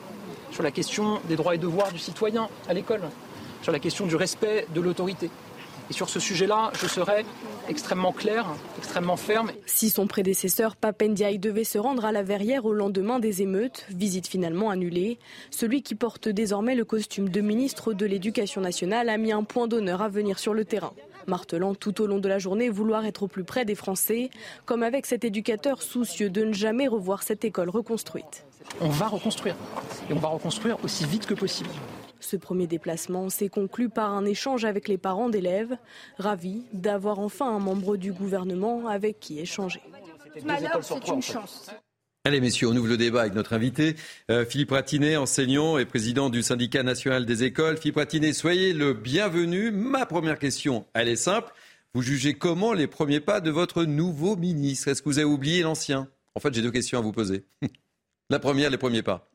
M: sur la question des droits et devoirs du citoyen à l'école, sur la question du respect de l'autorité. Et sur ce sujet-là, je serai extrêmement clair, extrêmement ferme.
K: Si son prédécesseur Papendiaï devait se rendre à la Verrière au lendemain des émeutes, visite finalement annulée, celui qui porte désormais le costume de ministre de l'Éducation nationale a mis un point d'honneur à venir sur le terrain martelant tout au long de la journée vouloir être au plus près des Français, comme avec cet éducateur soucieux de ne jamais revoir cette école reconstruite.
M: On va reconstruire, et on va reconstruire aussi vite que possible.
K: Ce premier déplacement s'est conclu par un échange avec les parents d'élèves, ravis d'avoir enfin un membre du gouvernement avec qui échanger.
N: c'est une chance.
A: Allez, messieurs, on ouvre le débat avec notre invité, euh, Philippe Ratinet, enseignant et président du syndicat national des écoles. Philippe Ratinet, soyez le bienvenu. Ma première question, elle est simple. Vous jugez comment les premiers pas de votre nouveau ministre? Est-ce que vous avez oublié l'ancien? En fait, j'ai deux questions à vous poser. La première, les premiers pas.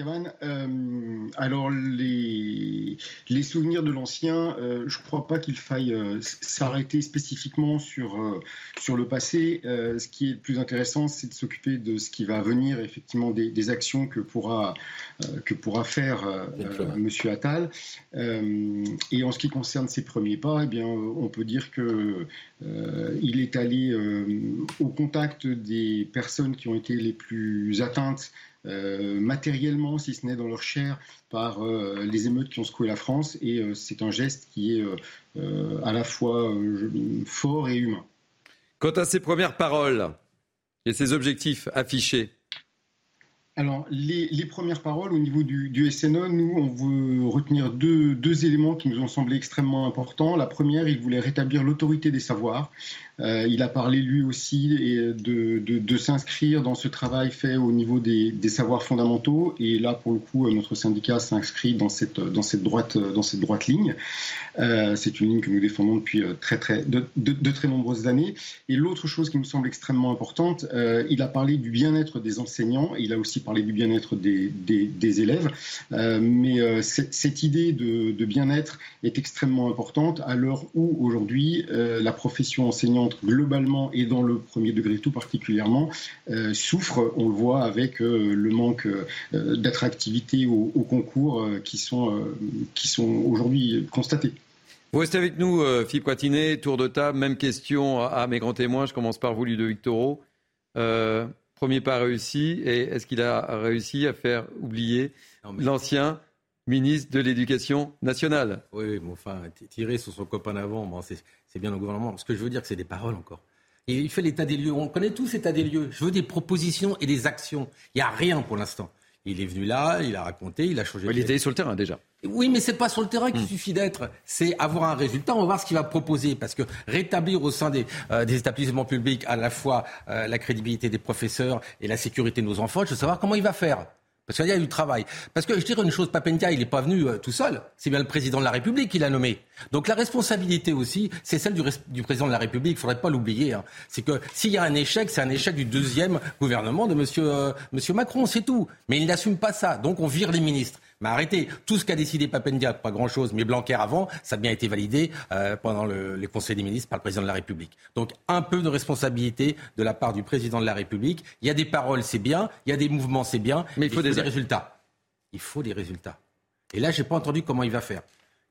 O: Euh, alors les, les souvenirs de l'ancien, euh, je ne crois pas qu'il faille euh, s'arrêter spécifiquement sur, sur le passé. ce qui est le plus intéressant, c'est de s'occuper de ce qui va venir, effectivement des, actions que pourra, que pourra faire M. Attal. et en ce qui concerne ses premiers pas, eh bien, on peut dire que il est allé au contact des personnes qui ont été les plus atteintes euh, matériellement, si ce n'est dans leur chair, par euh, les émeutes qui ont secoué la France. Et euh, c'est un geste qui est à la fois fort et humain.
A: Quant à ses premières paroles et ses objectifs affichés,
O: alors, les, premières paroles au niveau du, SNE, nous, on veut retenir deux, éléments qui nous ont semblé extrêmement importants. La première, il voulait rétablir l'autorité des savoirs. Euh, il a parlé lui aussi de, de, s'inscrire dans ce travail fait au niveau des, des, savoirs fondamentaux. Et là, pour le coup, notre syndicat s'inscrit dans cette, dans, cette droite, dans cette droite ligne. Euh, c'est une ligne que nous défendons depuis très, très, de, de très nombreuses années. Et l'autre chose qui me semble extrêmement importante, il a parlé du bien-être des enseignants. Il a aussi parlé du bien-être des, des, des, élèves. mais cette idée de, de bien-être est extrêmement importante à l'heure où aujourd'hui la profession enseignante globalement et dans le premier degré tout particulièrement euh, souffre, on le voit avec euh, le manque euh, d'attractivité au, concours qui sont, qui sont aujourd'hui constatés.
A: Vous restez avec nous, Philippe Coitinet, tour de table, même question à, mes grands témoins. Je commence par vous, Ludovic Toro. premier pas réussi, et est-ce qu'il a réussi à faire oublier l'ancien ministre de l'Éducation nationale.
I: Oui, mais enfin, tirer sur son copain d'avant, bon, c'est bien le gouvernement. Ce que je veux dire, c'est des paroles encore. Et il fait l'état des lieux. On connaît tous l'état des lieux. Je veux des propositions et des actions. Il n'y a rien pour l'instant. Il est venu là, il a raconté, il a changé.
A: Il était sur le terrain déjà.
I: Oui, mais c'est pas sur le terrain qu'il hmm. suffit d'être. C'est avoir un résultat. On va voir ce qu'il va proposer, parce que rétablir au sein des, euh, des établissements publics à la fois euh, la crédibilité des professeurs et la sécurité de nos enfants, je veux savoir comment il va faire. Parce qu'il y a du travail. Parce que je dirais une chose, Papendia, il n'est pas venu euh, tout seul. C'est bien le président de la République qui l'a nommé. Donc la responsabilité aussi, c'est celle du, président de la République. Il ne faudrait pas l'oublier. Hein. C'est que s'il y a un échec, c'est un échec du deuxième gouvernement de Monsieur, euh, monsieur Macron, c'est tout. Mais il n'assume pas ça. Donc on vire les ministres. Mais arrêtez, tout ce qu'a décidé Papendia, pas grand-chose, mais Blanquer avant, ça a bien été validé euh, pendant le, les conseils des ministres par le président de la République. Donc un peu de responsabilité de la part du président de la République. Il y a des paroles, c'est bien, il y a des mouvements, c'est bien, mais il faut, des, résultats. Il faut des résultats. Et là, j'ai pas entendu comment il va faire.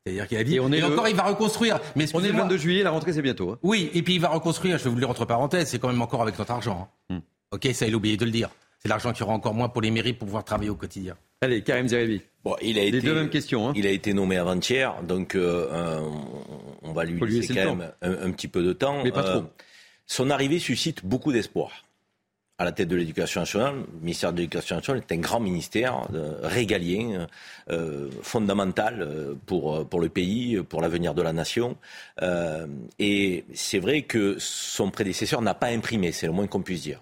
I: C'est-à-dire qu'il a dit, et, on est encore, il va reconstruire.
A: Mais on est le 22 juillet, la rentrée, c'est bientôt. Hein.
I: Oui, et puis il va reconstruire, je vais vous le dire entre parenthèses, c'est quand même encore avec notre argent. Hein. Hmm. Ok, ça, il a oublié de le dire. C'est l'argent qui aura encore moins pour les mairies pour pouvoir travailler au quotidien.
A: Allez, Karim Zeribi.
G: Bon, il a été, deux mêmes questions. Hein. Il a été nommé avant-hier, donc euh, on va lui laisser quand même un, petit peu de temps.
A: Mais pas trop. Euh,
G: son arrivée suscite beaucoup d'espoir. À la tête de l'éducation nationale, le ministère de l'éducation nationale est un grand ministère euh, régalien, fondamental pour, pour le pays, pour l'avenir de la nation. et c'est vrai que son prédécesseur n'a pas imprimé, c'est le moins qu'on puisse dire.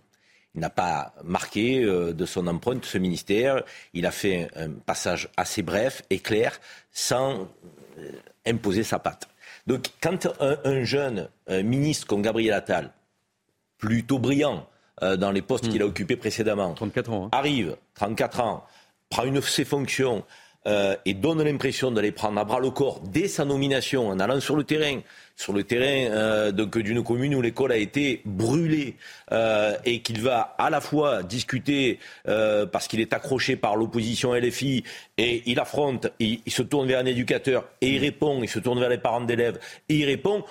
G: Il n'a pas marqué euh, de son empreinte ce ministère. Il a fait un passage assez bref et clair sans euh, imposer sa patte. Donc quand un, jeune ministre comme Gabriel Attal, plutôt brillant euh, dans les postes qu'il a hmm. occupés précédemment,
A: 34 ans, hein.
G: arrive, 34 ans, prend une de ses fonctions, euh, et donne l'impression d'aller prendre à bras le corps dès sa nomination en allant sur le terrain, sur le terrain euh, d'une commune où l'école a été brûlée euh, et qu'il va à la fois discuter parce qu'il est accroché par l'opposition LFI et il affronte, il, se tourne vers un éducateur et il répond, il se tourne vers les parents d'élèves et il répond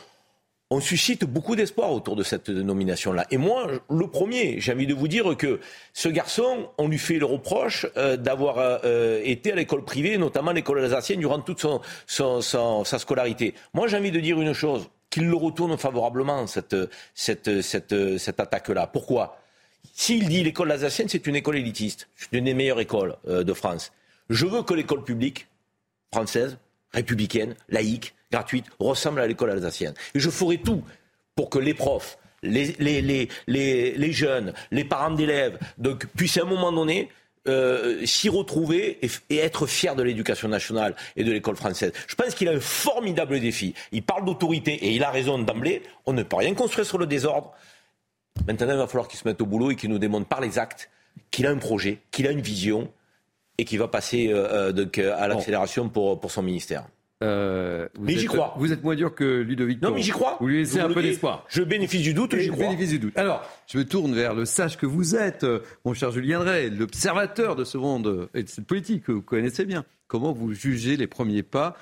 G: on suscite beaucoup d'espoir autour de cette nomination-là. Et moi, le premier, j'ai envie de vous dire que ce garçon, on lui fait le reproche euh, d'avoir euh, été à l'école privée, notamment l'école alsacienne, durant toute sa scolarité. Moi, j'ai envie de dire une chose, qu'il le retourne favorablement, cette, cette, attaque-là. Pourquoi? S'il dit l'école alsacienne, c'est une école élitiste, c'est une des meilleures écoles euh, de France. Je veux que l'école publique française, républicaine, laïque, gratuite, ressemble à l'école alsacienne. Et je ferai tout pour que les profs, les, les, les, jeunes, les parents d'élèves puissent à un moment donné euh, s'y retrouver et, être fiers de l'éducation nationale et de l'école française. Je pense qu'il a un formidable défi. Il parle d'autorité et il a raison d'emblée. On ne peut rien construire sur le désordre. Maintenant, il va falloir qu'il se mette au boulot et qu'il nous démontre par les actes qu'il a un projet, qu'il a une vision et qu'il va passer euh, euh, à l'accélération pour, pour son ministère.
A: Euh,
G: mais j'y crois.
A: Vous êtes moins dur que Ludovic.
G: Non, mais j'y crois.
A: Vous lui laissez un peu d'espoir.
G: Je bénéficie du doute, j'y crois.
A: Bénéfice du doute. Alors, je me tourne vers le sage que vous êtes, euh, mon cher Julien Drey, l'observateur de ce monde et de cette politique que vous connaissez bien. Comment vous jugez les premiers pas?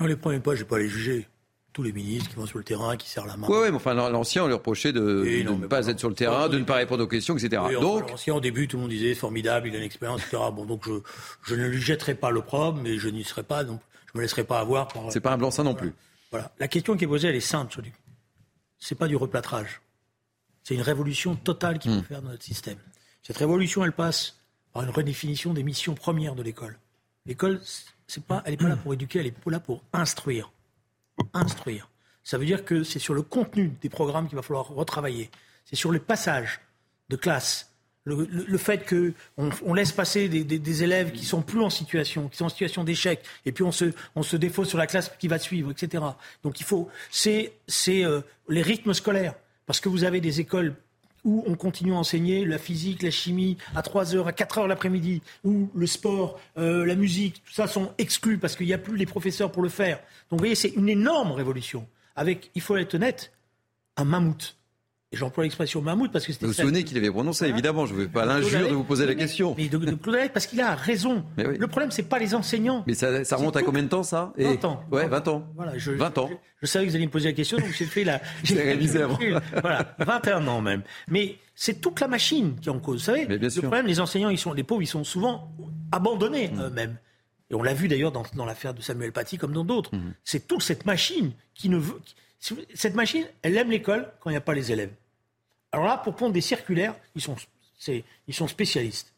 D: Non, Les premiers pas, je ne vais pas les juger. Tous les ministres qui vont sur le terrain, qui serrent la main.
A: Oui, ouais, mais enfin, l'ancien, on lui reprochait de, ne pas être sur le terrain, de ne pas répondre aux questions, etc.
D: donc, l'ancien, au début, tout le monde disait formidable, il a une expérience, etc. Bon, donc je, je ne lui jetterai pas le propre, mais je n'y serai pas non je me laisserai pas avoir par.
A: C'est pas un blanc-seing non plus.
D: Voilà. La question qui est posée, elle est simple. C'est pas du replâtrage. C'est une révolution totale qu'il faut hmm. faire dans notre système. Cette révolution, elle passe par une redéfinition des missions premières de l'école. L'école, c'est pas, elle n'est pas là pour éduquer, elle est là pour instruire. Instruire. Ça veut dire que c'est sur le contenu des programmes qu'il va falloir retravailler. C'est sur les passages de classe. Le, fait qu'on on laisse passer des, élèves qui sont plus en situation, qui sont en situation d'échec, et puis on se, défausse sur la classe qui va suivre, etc. Donc il faut, c'est, euh, les rythmes scolaires, parce que vous avez des écoles où on continue à enseigner la physique, la chimie à 3 heures, à 4 heures l'après-midi, où le sport, euh, la musique, tout ça sont exclus parce qu'il n'y a plus les professeurs pour le faire. Donc vous voyez, c'est une énorme révolution, avec, il faut être honnête, un mammouth. Et j'emploie l'expression mammouth parce que c'était.
A: Vous vous souvenez qu'il avait prononcé, évidemment. Je ne veux pas l'injure de vous poser la question.
D: Mais de, de parce qu'il a raison. Le problème, c'est pas les enseignants.
A: Mais ça, ça remonte à combien de temps, ça
D: 20 ans.
A: Ouais, 20 ans.
D: Voilà, je,
A: 20 ans.
D: Je, savais que vous alliez me poser la question, donc j'ai fait la.
A: J'ai révisé avant.
D: voilà, 21 ans même. Mais c'est toute la machine qui est en cause. Vous savez, le problème, les enseignants, ils sont, les pauvres, ils sont souvent abandonnés mmh. eux-mêmes. Et on l'a vu d'ailleurs dans, dans l'affaire de Samuel Paty comme dans d'autres. Mmh. C'est toute cette machine qui ne veut. Cette machine, elle aime l'école quand il n'y a pas les élèves. Alors là, pour prendre des circulaires, ils sont, ils sont spécialistes.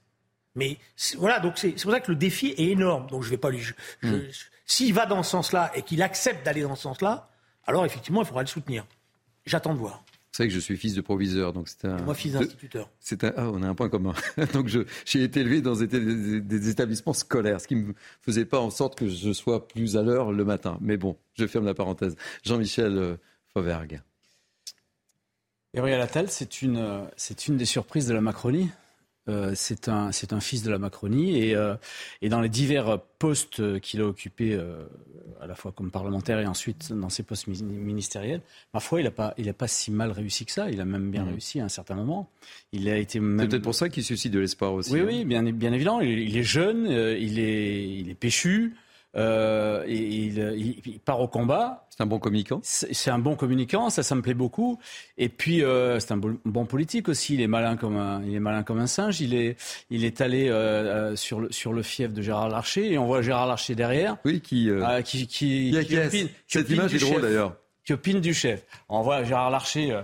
D: Mais voilà, donc c'est pour ça que le défi est énorme. Donc je vais pas lui. Hmm. S'il va dans ce sens-là et qu'il accepte d'aller dans ce sens-là, alors effectivement, il faudra le soutenir. J'attends de voir.
A: Vous savez que je suis fils de proviseur, donc c'est un.
D: moi, fils d'instituteur.
A: C'est un. Ah, on a un point commun. donc j'ai été élevé dans des, des, établissements scolaires, ce qui ne me faisait pas en sorte que je sois plus à l'heure le matin. Mais bon, je ferme la parenthèse. Jean-Michel euh, Fauvergue.
C: Gabriel Attal, c'est une, c'est une des surprises de la Macronie. Euh, c'est un, c'est un fils de la Macronie et, euh, et dans les divers postes qu'il a occupés, euh, à la fois comme parlementaire et ensuite dans ses postes ministériels, ma foi, il n'a pas, il a pas si mal réussi que ça. Il a même bien mmh. réussi à un certain moment. Il a été
A: C'est peut-être pour ça qu'il suscite de l'espoir aussi.
C: Oui,
A: hein.
C: oui, bien, bien évidemment. Il, est jeune, il est, il est péchu. Euh, il, il, part au combat.
A: C'est un bon communicant.
C: C'est un bon communicant, ça, ça me plaît beaucoup. Et puis euh, c'est un bon, politique aussi. Il est malin comme un, il est malin comme un singe. Il est, il est allé euh, sur le sur le fief de Gérard Larcher et on voit Gérard Larcher derrière.
A: Oui, qui
C: qui qui,
A: qui, opine, Cette image est drôle d'ailleurs.
C: Qui opine du chef. On voit Gérard Larcher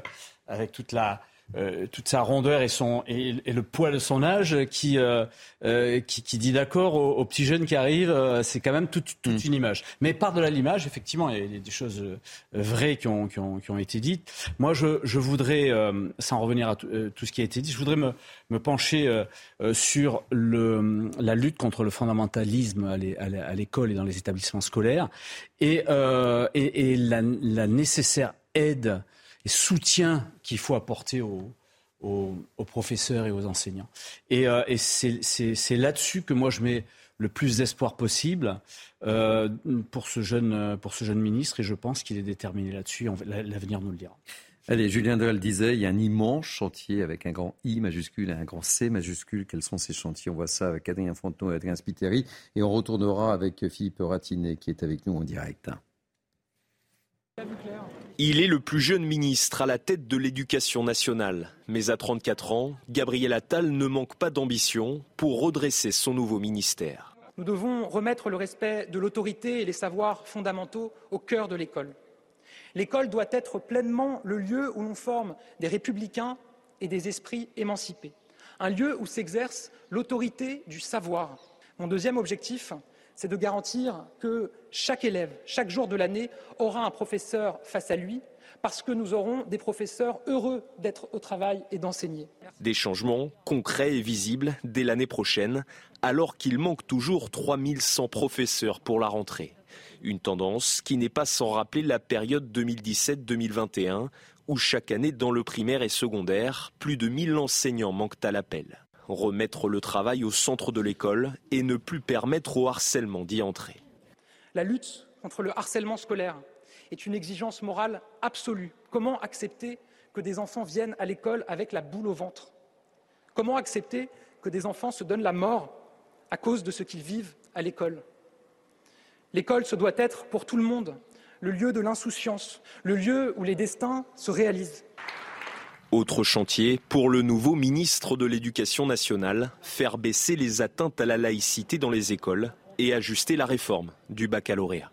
C: avec toute la euh, toute sa rondeur et, son, et, le poids de son âge qui, euh, euh, qui, qui, dit d'accord aux, petits jeunes qui arrivent. c'est quand même toute, toute mm. une image. Mais par-delà l'image, effectivement, il y a des choses vraies qui ont, qui ont, qui ont été dites. Moi, je, je voudrais, sans revenir à tout, ce qui a été dit, je voudrais me, me pencher sur le, la lutte contre le fondamentalisme à l'école et dans les établissements scolaires et, et, et la, la nécessaire aide et soutien qu'il faut apporter aux, professeurs et aux enseignants. Et, euh, c'est là-dessus que moi je mets le plus d'espoir possible euh, pour, ce jeune, pour ce jeune ministre et je pense qu'il est déterminé là-dessus. L'avenir nous le dira.
A: Allez, Julien Dural disait, il y a un immense chantier avec un grand I majuscule et un grand C majuscule. Quels sont ces chantiers? On voit ça avec Adrien Fontenot et Adrien Spiteri. Et on retournera avec Philippe Ratinet qui est avec nous en direct.
P: Il est le plus jeune ministre à la tête de l'éducation nationale. Mais à 34 ans, Gabriel Attal ne manque pas d'ambition pour redresser son nouveau ministère.
M: Nous devons remettre le respect de l'autorité et les savoirs fondamentaux au cœur de l'école. L'école doit être pleinement le lieu où l'on forme des républicains et des esprits émancipés. Un lieu où s'exerce l'autorité du savoir. Mon deuxième objectif, c'est de garantir que chaque élève, chaque jour de l'année, aura un professeur face à lui, parce que nous aurons des professeurs heureux d'être au travail et d'enseigner.
P: Des changements concrets et visibles dès l'année prochaine, alors qu'il manque toujours 3100 professeurs pour la rentrée. Une tendance qui n'est pas sans rappeler la période 2017-2021, où chaque année dans le primaire et secondaire, plus de 1000 enseignants manquent à l'appel remettre le travail au centre de l'école et ne plus permettre au harcèlement d'y entrer.
M: La lutte contre le harcèlement scolaire est une exigence morale absolue. Comment accepter que des enfants viennent à l'école avec la boule au ventre? Comment accepter que des enfants se donnent la mort à cause de ce qu'ils vivent à l'école? L'école, ce doit être pour tout le monde le lieu de l'insouciance, le lieu où les destins se réalisent.
P: Autre chantier pour le nouveau ministre de l'Éducation nationale, faire baisser les atteintes à la laïcité dans les écoles et ajuster la réforme du baccalauréat.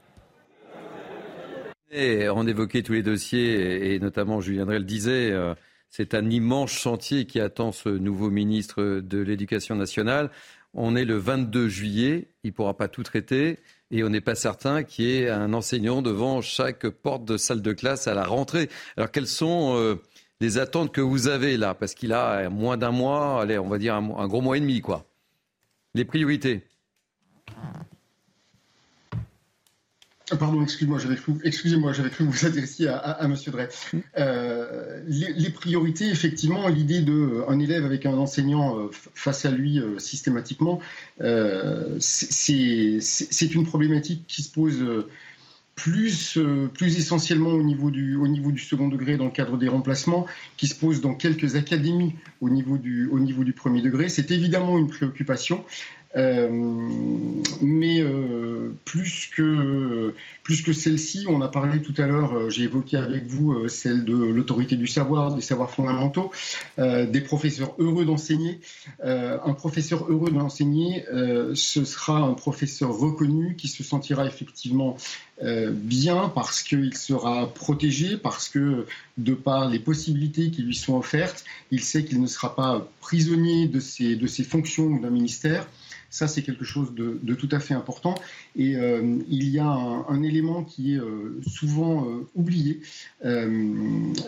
A: Et on évoquait tous les dossiers et notamment Julien Drey le disait, euh, c'est un immense chantier qui attend ce nouveau ministre de l'Éducation nationale. On est le 22 juillet, il ne pourra pas tout traiter et on n'est pas certain qu'il y ait un enseignant devant chaque porte de salle de classe à la rentrée. Alors quelles sont euh, les attentes que vous avez là Parce qu'il a moins d'un mois, allez, on va dire un, gros mois et demi, quoi. Les priorités
O: Ah, pardon, excusez-moi, j'avais cru, j'avais cru vous adressiez à, à, Monsieur Drey. Euh, les, priorités, effectivement, l'idée d'un euh, élève avec un enseignant euh, face à lui euh, systématiquement, euh, c'est une problématique qui se pose plus, plus essentiellement au niveau, du, au niveau du second degré dans le cadre des remplacements, qui se pose dans quelques académies au niveau du premier degré. C'est évidemment une préoccupation. Euh, mais euh, plus que, plus que celle-ci, on a parlé tout à l'heure, euh, j'ai évoqué avec vous celle de l'autorité du savoir, des savoirs fondamentaux, des professeurs heureux d'enseigner. un professeur heureux d'enseigner, ce sera un professeur reconnu qui se sentira effectivement bien parce qu'il sera protégé, parce que de par les possibilités qui lui sont offertes, il sait qu'il ne sera pas prisonnier de ses, fonctions ou d'un ministère. Ça, c'est quelque chose de, tout à fait important. Et euh, il y a un, élément qui est euh, souvent euh, oublié,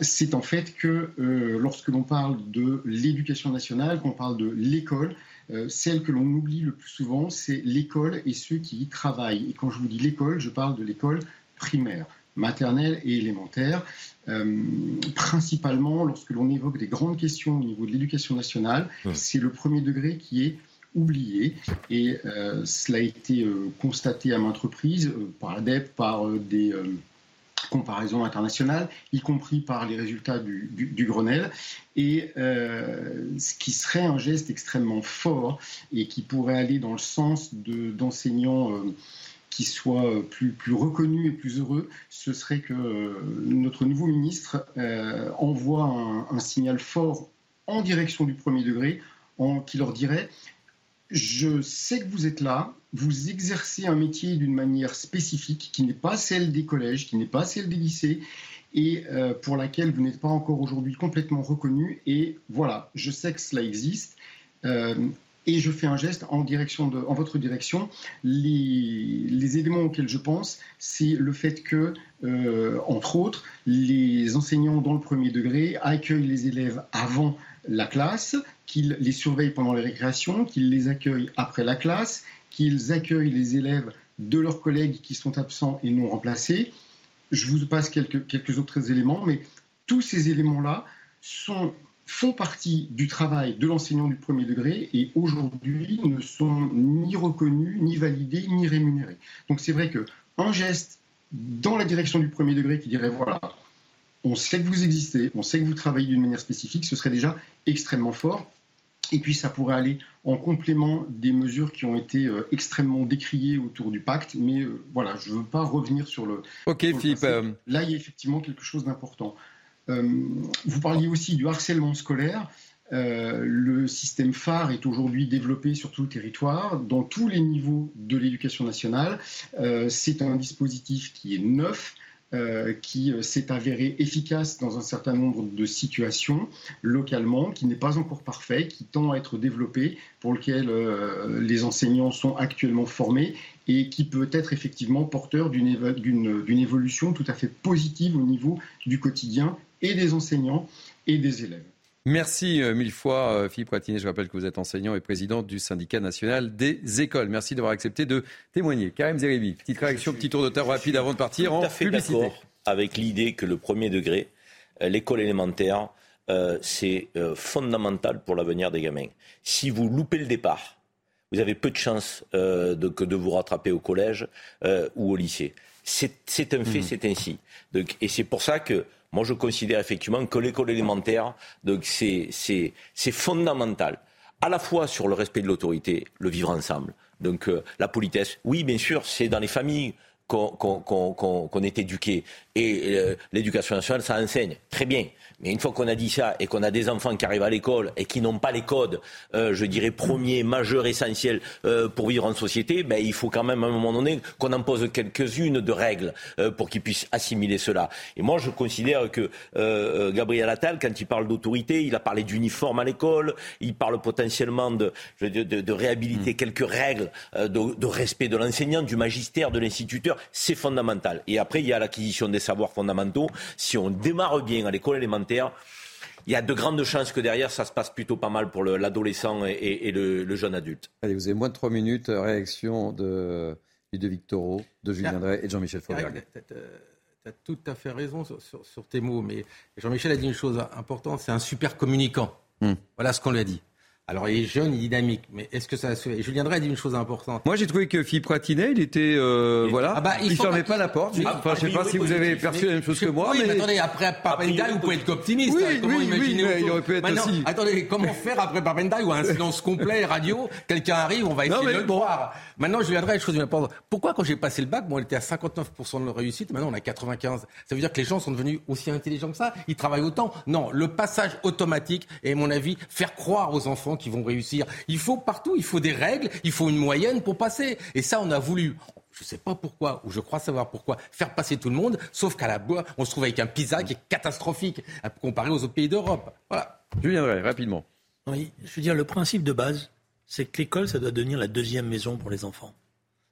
O: c'est en fait que lorsque l'on parle de l'éducation nationale, qu'on parle de l'école, celle que l'on oublie le plus souvent, c'est l'école et ceux qui y travaillent. Et quand je vous dis l'école, je parle de l'école primaire maternelle et élémentaire. Euh, principalement, lorsque l'on évoque des grandes questions au niveau de l'éducation nationale, mmh. c'est le premier degré qui est oublié. Et euh, cela a été euh, constaté à maintes reprises par l'ADEP, par des comparaisons internationales, y compris par les résultats du, du, du Grenelle, et euh, ce qui serait un geste extrêmement fort et qui pourrait aller dans le sens d'enseignants qui soient plus, plus reconnus et plus heureux, ce serait que euh, notre nouveau ministre envoie un, signal fort en direction du premier degré, en, qui leur dirait je sais que vous êtes là, vous exercez un métier d'une manière spécifique qui n'est pas celle des collèges, qui n'est pas celle des lycées et euh, pour laquelle vous n'êtes pas encore aujourd'hui complètement reconnu. Et voilà, je sais que cela existe. Euh, et je fais un geste en, direction de, en votre direction. Les, éléments auxquels je pense, c'est le fait que, euh, entre autres, les enseignants dans le premier degré accueillent les élèves avant la classe, qu'ils les surveillent pendant les récréations, qu'ils les accueillent après la classe, qu'ils accueillent les élèves de leurs collègues qui sont absents et non remplacés. Je vous passe quelques, quelques autres éléments, mais tous ces éléments-là sont font partie du travail de l'enseignant du premier degré et aujourd'hui ne sont ni reconnus, ni validés, ni rémunérés. Donc c'est vrai qu'un geste dans la direction du premier degré qui dirait voilà, on sait que vous existez, on sait que vous travaillez d'une manière spécifique, ce serait déjà extrêmement fort. Et puis ça pourrait aller en complément des mesures qui ont été euh, extrêmement décriées autour du pacte. Mais euh, voilà, je ne veux pas revenir sur le.
A: Ok,
O: sur le
A: Philippe. Euh...
O: Là, il y a effectivement quelque chose d'important. Euh, vous parliez aussi du harcèlement scolaire. Euh, le système phare est aujourd'hui développé sur tout le territoire, dans tous les niveaux de l'éducation nationale. Euh, c'est un dispositif qui est neuf, qui s'est avéré efficace dans un certain nombre de situations localement, qui n'est pas encore parfait, qui tend à être développé, pour lequel les enseignants sont actuellement formés et qui peut être effectivement porteur d'une évolution tout à fait positive au niveau du quotidien et des enseignants et des élèves.
A: Merci euh, mille fois, euh, Philippe Poitinet. Je rappelle que vous êtes enseignant et président du syndicat national des écoles. Merci d'avoir accepté de témoigner. Karim Zeribi, petite réaction, petit tour de table rapide avant de partir en publicité.
G: avec l'idée que le premier degré, euh, l'école élémentaire, euh, c'est euh, fondamental pour l'avenir des gamins. Si vous loupez le départ, vous avez peu de chances euh, de, que de vous rattraper au collège ou au lycée. C'est un fait, mmh. c'est ainsi. Donc, et c'est pour ça que moi, je considère effectivement que l'école élémentaire, c'est fondamental, à la fois sur le respect de l'autorité, le vivre ensemble, donc euh, la politesse. Oui, bien sûr, c'est dans les familles qu'on qu qu qu est éduqué. Et euh, l'éducation nationale, ça enseigne. Très bien. Mais une fois qu'on a dit ça et qu'on a des enfants qui arrivent à l'école et qui n'ont pas les codes, euh, je dirais, premiers, majeurs, essentiels euh, pour vivre en société, ben, il faut quand même à un moment donné qu'on en pose quelques-unes de règles euh, pour qu'ils puissent assimiler cela. Et moi, je considère que Gabriel Attal, quand il parle d'autorité, il a parlé d'uniforme à l'école, il parle potentiellement de, de, de, réhabiliter mm. quelques règles de, de respect de l'enseignant, du magistère, de l'instituteur. C'est fondamental. Et après, il y a l'acquisition des savoirs fondamentaux. Si on démarre bien à l'école élémentaire, il y a de grandes chances que derrière, ça se passe plutôt pas mal pour l'adolescent et, le, jeune adulte.
A: Allez, vous avez moins de trois minutes. Réaction de Ludovic Toro, de Julien ah. Drey et de Jean-Michel Fauvergue.
I: Tu as tout à fait raison sur, tes mots, mais Jean-Michel a dit une chose importante, c'est un super communicant. Hmm. Voilà ce qu'on lui a dit. Alors, il est jeune, il est dynamique, mais est-ce que ça se fait? Julien Drey a dit une chose importante.
A: Moi, j'ai trouvé que Philippe Pratinet, il était. Euh, voilà. Ah bah, il ne fermait pas, la porte. enfin, je ne sais pas si vous avez perçu la même chose que moi.
I: Oui, mais, attendez, après Papendai, vous pouvez être optimiste. Oui,
A: hein, comment oui, imaginer oui, il aurait pu être aussi.
I: Attendez, comment faire après Papendai ou un silence complet radio? Quelqu'un arrive, on va essayer de le voir. Maintenant, Julien Drey, une chose importante. Pourquoi, quand j'ai passé le bac, bon, on était à 59% de réussite, maintenant on a 95. Ça veut dire que les gens sont devenus aussi intelligents que ça? Ils travaillent autant? Non, le passage automatique est, à mon avis, faire croire aux enfants qu'ils vont réussir. Il faut partout, il faut des règles, il faut une moyenne pour passer. Et ça, on a voulu je ne sais pas pourquoi, ou je crois savoir pourquoi, faire passer tout le monde, sauf qu'à la boîte, on se trouve avec un PISA qui est catastrophique comparé aux autres pays d'Europe. Voilà.
A: Je viendrai rapidement.
D: Oui, je veux dire, le principe de base, c'est que l'école, ça doit devenir la deuxième maison pour les enfants.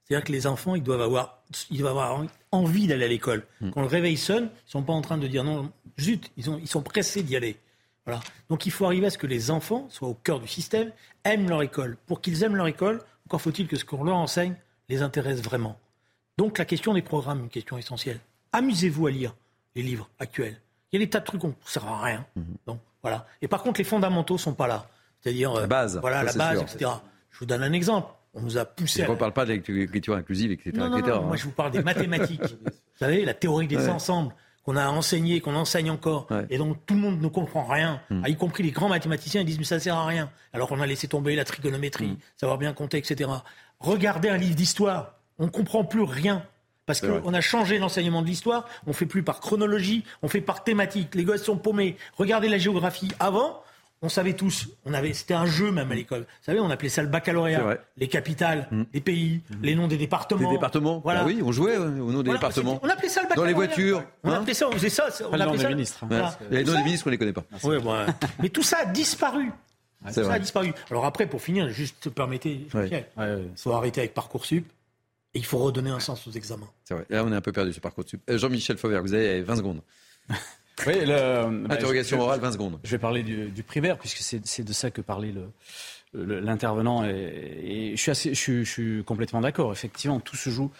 D: C'est-à-dire que les enfants, ils doivent avoir, ils doivent avoir envie d'aller à l'école. Hmm. Quand le réveil sonne, ils ne sont pas en train de dire non, zut, ils, ils sont pressés d'y aller. Voilà. Donc il faut arriver à ce que les enfants soient au cœur du système, aiment leur école. Pour qu'ils aiment leur école, encore faut-il que ce qu'on leur enseigne les intéresse vraiment. Donc la question des programmes, une question essentielle. Amusez-vous à lire les livres actuels. Il y a des tas de trucs qui ne servent à rien. Mhm. Donc, voilà. Et par contre, les fondamentaux ne sont pas là. C'est-à-dire
A: la base,
D: voilà, la base, etc. Je vous donne un exemple. On nous a poussé.
A: Je ne parle pas de l'écriture inclusive, etc.
D: Non, non, non, moi, je vous parle des mathématiques. vous savez, la théorie des ensembles qu'on a enseigné, qu'on enseigne encore, et donc tout le monde ne comprend rien, hmm. y compris les grands mathématiciens, ils disent mais ça sert à rien. Alors on a laissé tomber la trigonométrie, hmm. savoir bien compter, etc. Regardez un livre d'histoire, on ne comprend plus rien. Parce qu'on a changé l'enseignement de l'histoire, on fait plus par chronologie, on fait par thématique. Les gosses sont paumés. Regardez la géographie. Avant, on savait tous, on avait, c'était un jeu même à l'école. Vous savez, on appelait ça le baccalauréat. Les capitales, mm. les pays, mm. les noms des départements.
A: Les départements. Voilà. Ah oui, on jouait euh, au nom des départements.
D: On appelait ça le baccalauréat.
A: Dans les voitures.
D: On hein appelait ça, on faisait ça.
C: On appelait ça. Ministres.
A: Les noms des ministres, on les connaît pas.
D: Oui, bon, Mais tout ça a disparu. tout ça a disparu. Alors après, pour finir, juste permettez, il faut arrêter avec Parcoursup. Et il faut redonner un sens aux examens.
A: C'est vrai. Là, on est un peu perdu sur Parcoursup. Euh, Jean-Michel Fauvert, vous avez 20 secondes.
C: Oui,
A: le, bah, Interrogation orale, 20 secondes.
C: Je vais parler du, primaire, puisque c'est de ça que parlait l'intervenant. Et, je, suis assez, je suis complètement d'accord. Effectivement, tout se joue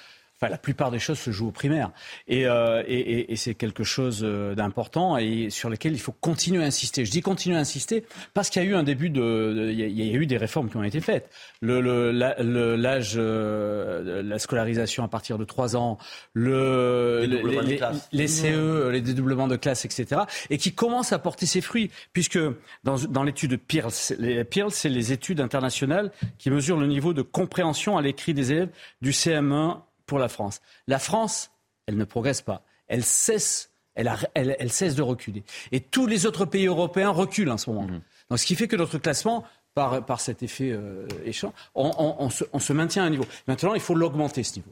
C: Enfin, la plupart des choses se jouent au primaire. Et, euh, et, et c'est quelque chose euh, d'important et sur lequel il faut continuer à insister. Je dis continuer à insister parce qu'il y a eu un début de. Il y, a, eu des réformes qui ont été faites. L'âge, le, l'âge, euh, la scolarisation à partir de 3 ans, le, les, les, CE, les dédoublements de classe, etc. Et qui commencent à porter ses fruits, puisque dans, dans l'étude PIRLS, les PIRLS, c'est les études internationales qui mesurent le niveau de compréhension à l'écrit des élèves du CM1 pour la France. La France, elle ne progresse pas. Elle cesse, elle, elle, cesse de reculer. Et tous les autres pays européens reculent en ce moment. Mhm. Donc, ce qui fait que notre classement, par, par cet effet euh, échange, on, se, maintient à un niveau. Maintenant, il faut l'augmenter, ce niveau.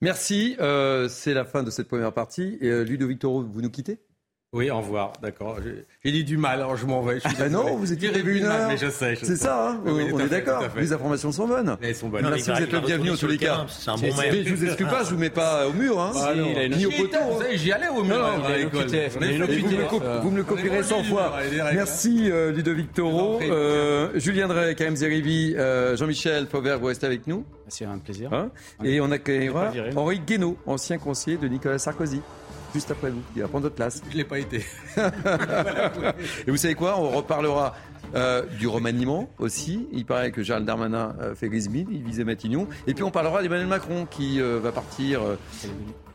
A: Merci. Euh, c'est la fin de cette première partie. Et, euh, Ludovic Toro, vous nous quittez?
I: Oui, au revoir, d'accord. J'ai dit du mal, alors je m'en vais. Je
A: ah non, vous étiez prévu une heure.
I: Mais je sais.
A: C'est ça, hein on est d'accord. Les informations sont bonnes.
I: Elles sont bonnes.
A: Merci, vous êtes le bienvenu en tous les cas.
D: C'est un bon
A: Je vous excuse pas, je vous mets pas au mur, hein.
I: Ah, Ni au poteau. Hein. J'y allais au mur.
A: Vous me le copierez 100 fois. Merci euh, Ludovic Toro, euh, Julien Drey, Karim Zeribi, euh, Jean-Michel Fauvert, vous restez avec nous.
C: C'est un plaisir.
A: Hein Et on accueillera Henri Guénaud, ancien conseiller de Nicolas Sarkozy juste après vous. Il va prendre votre place.
I: Je ne l'ai pas été.
A: Et vous savez quoi? On reparlera euh, du remaniement aussi. Il paraît que Gérald Darmanin euh, fait grise il visait Matignon. Et puis on parlera d'Emmanuel Macron qui euh, va partir,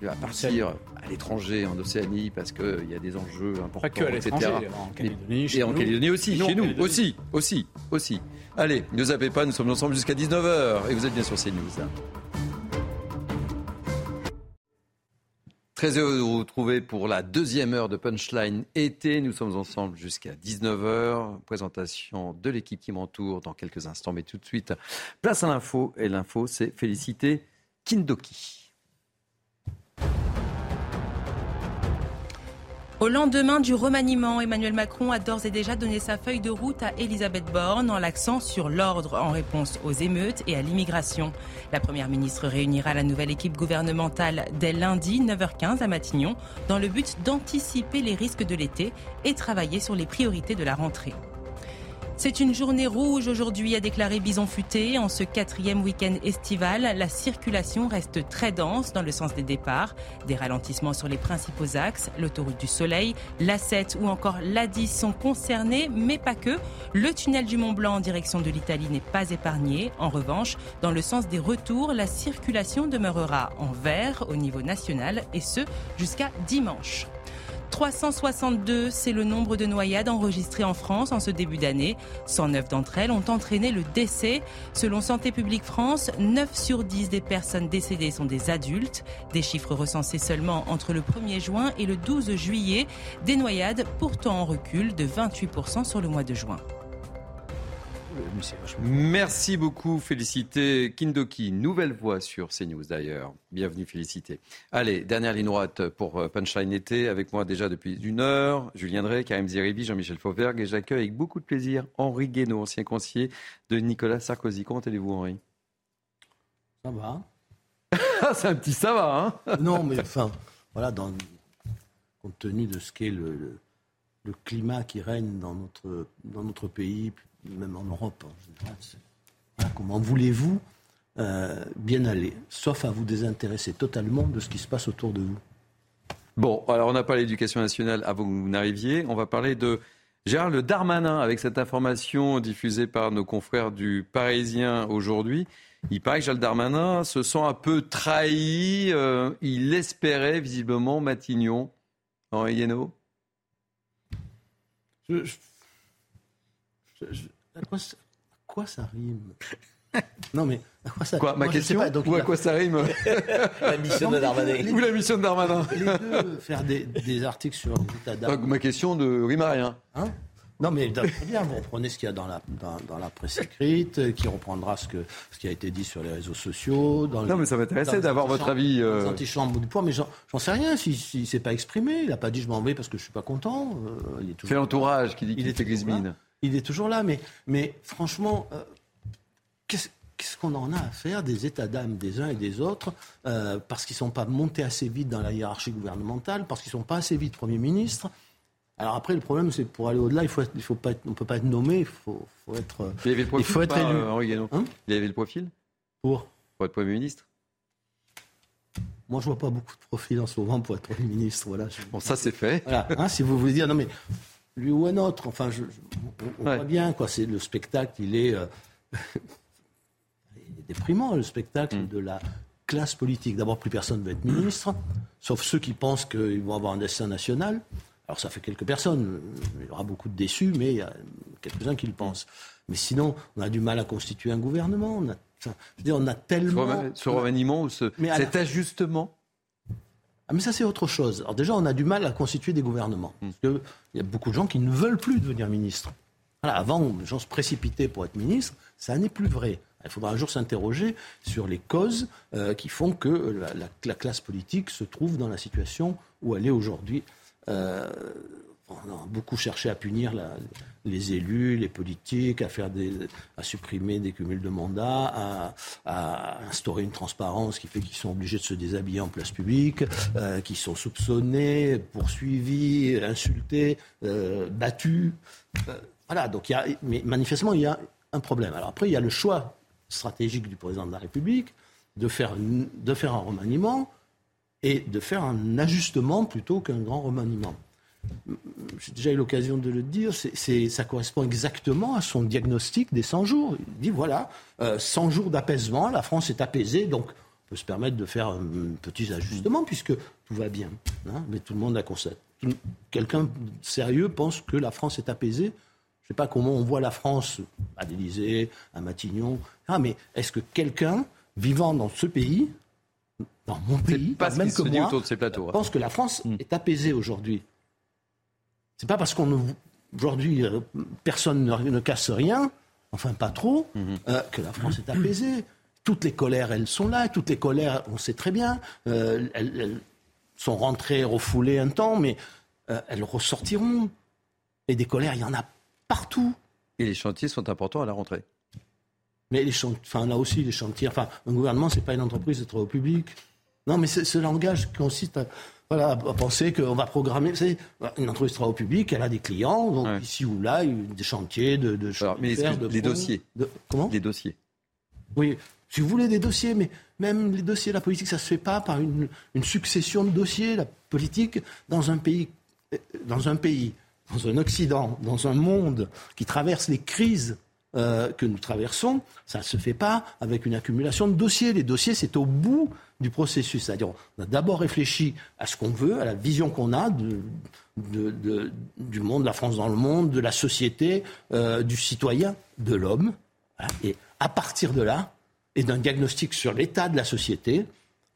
A: va partir à l'étranger, en Océanie, parce qu'il y a des enjeux importants,
C: Pas que à
A: etc.
C: En Calédonie,
A: et, en Calédonie aussi, chez nous, aussi, aussi, aussi. Allez, ne zappez pas, nous sommes ensemble jusqu'à 19h et vous êtes bien sur CNews. Très heureux de vous retrouver pour la deuxième heure de Punchline été. Nous sommes ensemble jusqu'à 19h. Présentation de l'équipe qui m'entoure dans quelques instants. Mais tout de suite, place à l'info. Et l'info, c'est Félicité Kindoki.
B: Au lendemain du remaniement, Emmanuel Macron a d'ores et déjà donné sa feuille de route à Elisabeth Borne en l'accent sur l'ordre en réponse aux émeutes et à l'immigration. La Première ministre réunira la nouvelle équipe gouvernementale dès lundi 9h15 à Matignon dans le but d'anticiper les risques de l'été et travailler sur les priorités de la rentrée. C'est une journée rouge aujourd'hui, a déclaré Bison Futé. En ce quatrième week-end estival, la circulation reste très dense dans le sens des départs. Des ralentissements sur les principaux axes, l'autoroute du Soleil, l'A7 ou encore l'A10 sont concernés, mais pas que. Le tunnel du Mont Blanc en direction de l'Italie n'est pas épargné. En revanche, dans le sens des retours, la circulation demeurera en vert au niveau national et ce jusqu'à dimanche. 362, c'est le nombre de noyades enregistrées en France en ce début d'année. 109 d'entre elles ont entraîné le décès. Selon Santé publique France, 9 sur 10 des personnes décédées sont des adultes. Des chiffres recensés seulement entre le 1er juin et le 12 juillet. Des noyades pourtant en recul de 28% sur le mois de juin.
A: Merci beaucoup, Félicité Kindoki. Nouvelle voix sur CNews d'ailleurs. Bienvenue, Félicité. Allez, dernière ligne droite pour euh, Punchline été. Avec moi déjà depuis une heure, Julien Drey, Karim Zeribi, Jean-Michel Fauvergue. Et j'accueille avec beaucoup de plaisir Henri Guénaud, ancien conseiller de Nicolas Sarkozy. Comment allez-vous, Henri?
Q: Ça va.
A: C'est un petit ça va,
Q: hein? Non, mais enfin, voilà, dans, compte tenu de ce qu'est le, le, le, climat qui règne dans notre, dans notre pays, même en Europe. Hein, comment voulez-vous euh, bien aller, sauf à vous désintéresser totalement de ce qui se passe autour de vous
A: Bon, alors on n'a pas l'éducation nationale avant que vous n'arriviez. On va parler de Gérald Darmanin avec cette information diffusée par nos confrères du Parisien aujourd'hui. Il paraît que Gérald Darmanin se sent un peu trahi. Euh, il espérait visiblement Matignon. Henri Guénaud?
Q: Je, je, à quoi, ça, à quoi ça rime
A: Non mais à quoi ça quoi, Ma question pas, donc, Ou à quoi ça rime
Q: La mission de Darmanin.
A: Ou la mission de Darmanin.
Q: Les deux, faire des, des articles sur l'état d'âme.
A: Ma question de rime à rien.
Q: Hein non, mais très bien, vous reprenez ce qu'il y a dans la, dans, dans, la presse écrite, euh, qui reprendra ce, que, ce qui a été dit sur les réseaux sociaux. Dans
A: non, mais ça m'intéressait d'avoir votre avis.
Q: Euh... Dans du poids, mais j'en sais rien s'il si, si s'est pas exprimé. Il n'a pas dit je m'en vais parce que je suis pas content.
A: Euh, C'est l'entourage qui dit qu'il était Grismine
Q: il est toujours là. Mais, mais franchement, euh, qu'est-ce qu'on en a à faire des états d'âme des uns et des autres euh, parce qu'ils ne sont pas montés assez vite dans la hiérarchie gouvernementale, parce qu'ils ne sont pas assez vite Premier ministre alors après, le problème, c'est pour aller au-delà, il faut, il faut pas on ne peut pas être nommé, il faut, faut être.
A: Il avait le profil, il faut être élu. Euh, hein? Il y avait le profil?
Q: Pour
A: pour être Premier ministre?
Q: Moi, je vois pas beaucoup de profils en ce moment pour être Premier ministre. Voilà.
A: Bon, ça c'est fait.
Q: Voilà. Hein, si vous voulez dire, non mais lui ou un autre. Enfin, je, on, voit bien, quoi. C'est le spectacle, il est, euh, il est déprimant, le spectacle mm. de la classe politique. D'abord, plus personne ne veut être ministre, sauf ceux qui pensent qu'ils vont avoir un destin national. Alors, ça fait quelques personnes. Il y aura beaucoup de déçus, mais il y a quelques-uns qui le pensent. Mais sinon, on a du mal à constituer un gouvernement. On a, je veux dire, on a tellement.
A: Ce remaniement ou ce, cet ajustement
Q: ah, mais ça, c'est autre chose. Alors déjà, on a du mal à constituer des gouvernements. Parce qu'il y a beaucoup de gens qui ne veulent plus devenir ministres. Voilà, avant, les gens se précipitaient pour être ministre. Ça n'est plus vrai. Il faudra un jour s'interroger sur les causes euh, qui font que la, classe politique se trouve dans la situation où elle est aujourd'hui. Euh, on a beaucoup cherché à punir les élus, les politiques, à, faire supprimer des cumuls de mandats, à, instaurer une transparence qui fait qu'ils sont obligés de se déshabiller en place publique, euh, qui sont soupçonnés, poursuivis, insultés, euh, battus. Euh, voilà, donc mais manifestement, il y a un problème. Alors après, il y a le choix stratégique du président de la République de de faire un remaniement et de faire un ajustement plutôt qu'un grand remaniement j'ai déjà eu l'occasion de le dire, ça correspond exactement à son diagnostic des 100 jours. Il dit voilà, 100 euh, jours d'apaisement, la France est apaisée, donc on peut se permettre de faire un petit ajustement puisque tout va bien. Hein. mais tout le monde a constaté. Quelqu'un sérieux pense que la France est apaisée. Je ne sais pas comment on voit la France à l'Élysée, à Matignon. Ah, mais est-ce que quelqu'un vivant dans ce pays dans mon pays,
A: pas
Q: même que moi,
A: autour de ces plateaux,
Q: je
A: hein.
Q: pense que la France est apaisée aujourd'hui? C'est pas parce qu'on ne- aujourd'hui euh, personne ne, ne casse rien, enfin pas trop, euh, que la France est apaisée. Toutes les colères, elles sont là. Toutes les colères, on sait très bien, euh, elles, elles sont rentrées, refoulées un temps, mais elles ressortiront. Et des colères, il y en a partout.
A: Et les chantiers sont importants à la rentrée.
Q: Mais les chantiers, enfin là aussi, les chantiers, enfin, un gouvernement, c'est pas une entreprise de travaux publics. Non, mais ce langage consiste à, voilà, à penser qu'on va programmer. Vous savez, une entreprise de travaux publics, elle a des clients, donc ici ou là, des chantiers de, de
A: mais
Q: de
A: les dossiers.
Q: de- comment
A: Les dossiers.
Q: Oui, si vous voulez des dossiers, mais même les dossiers la politique, ça se fait pas par une, une succession de dossiers. La politique, dans un pays, euh, dans un pays, dans un Occident, dans un monde qui traverse les crises euh, que nous traversons, ça ne se fait pas avec une accumulation de dossiers. Les dossiers, c'est au bout du processus. C'est-à-dire, on a d'abord réfléchi à ce qu'on veut, à la vision qu'on a du monde, de la France dans le monde, de la société, euh, du citoyen, de l'homme. Et à partir de là, et d'un diagnostic sur l'état de la société,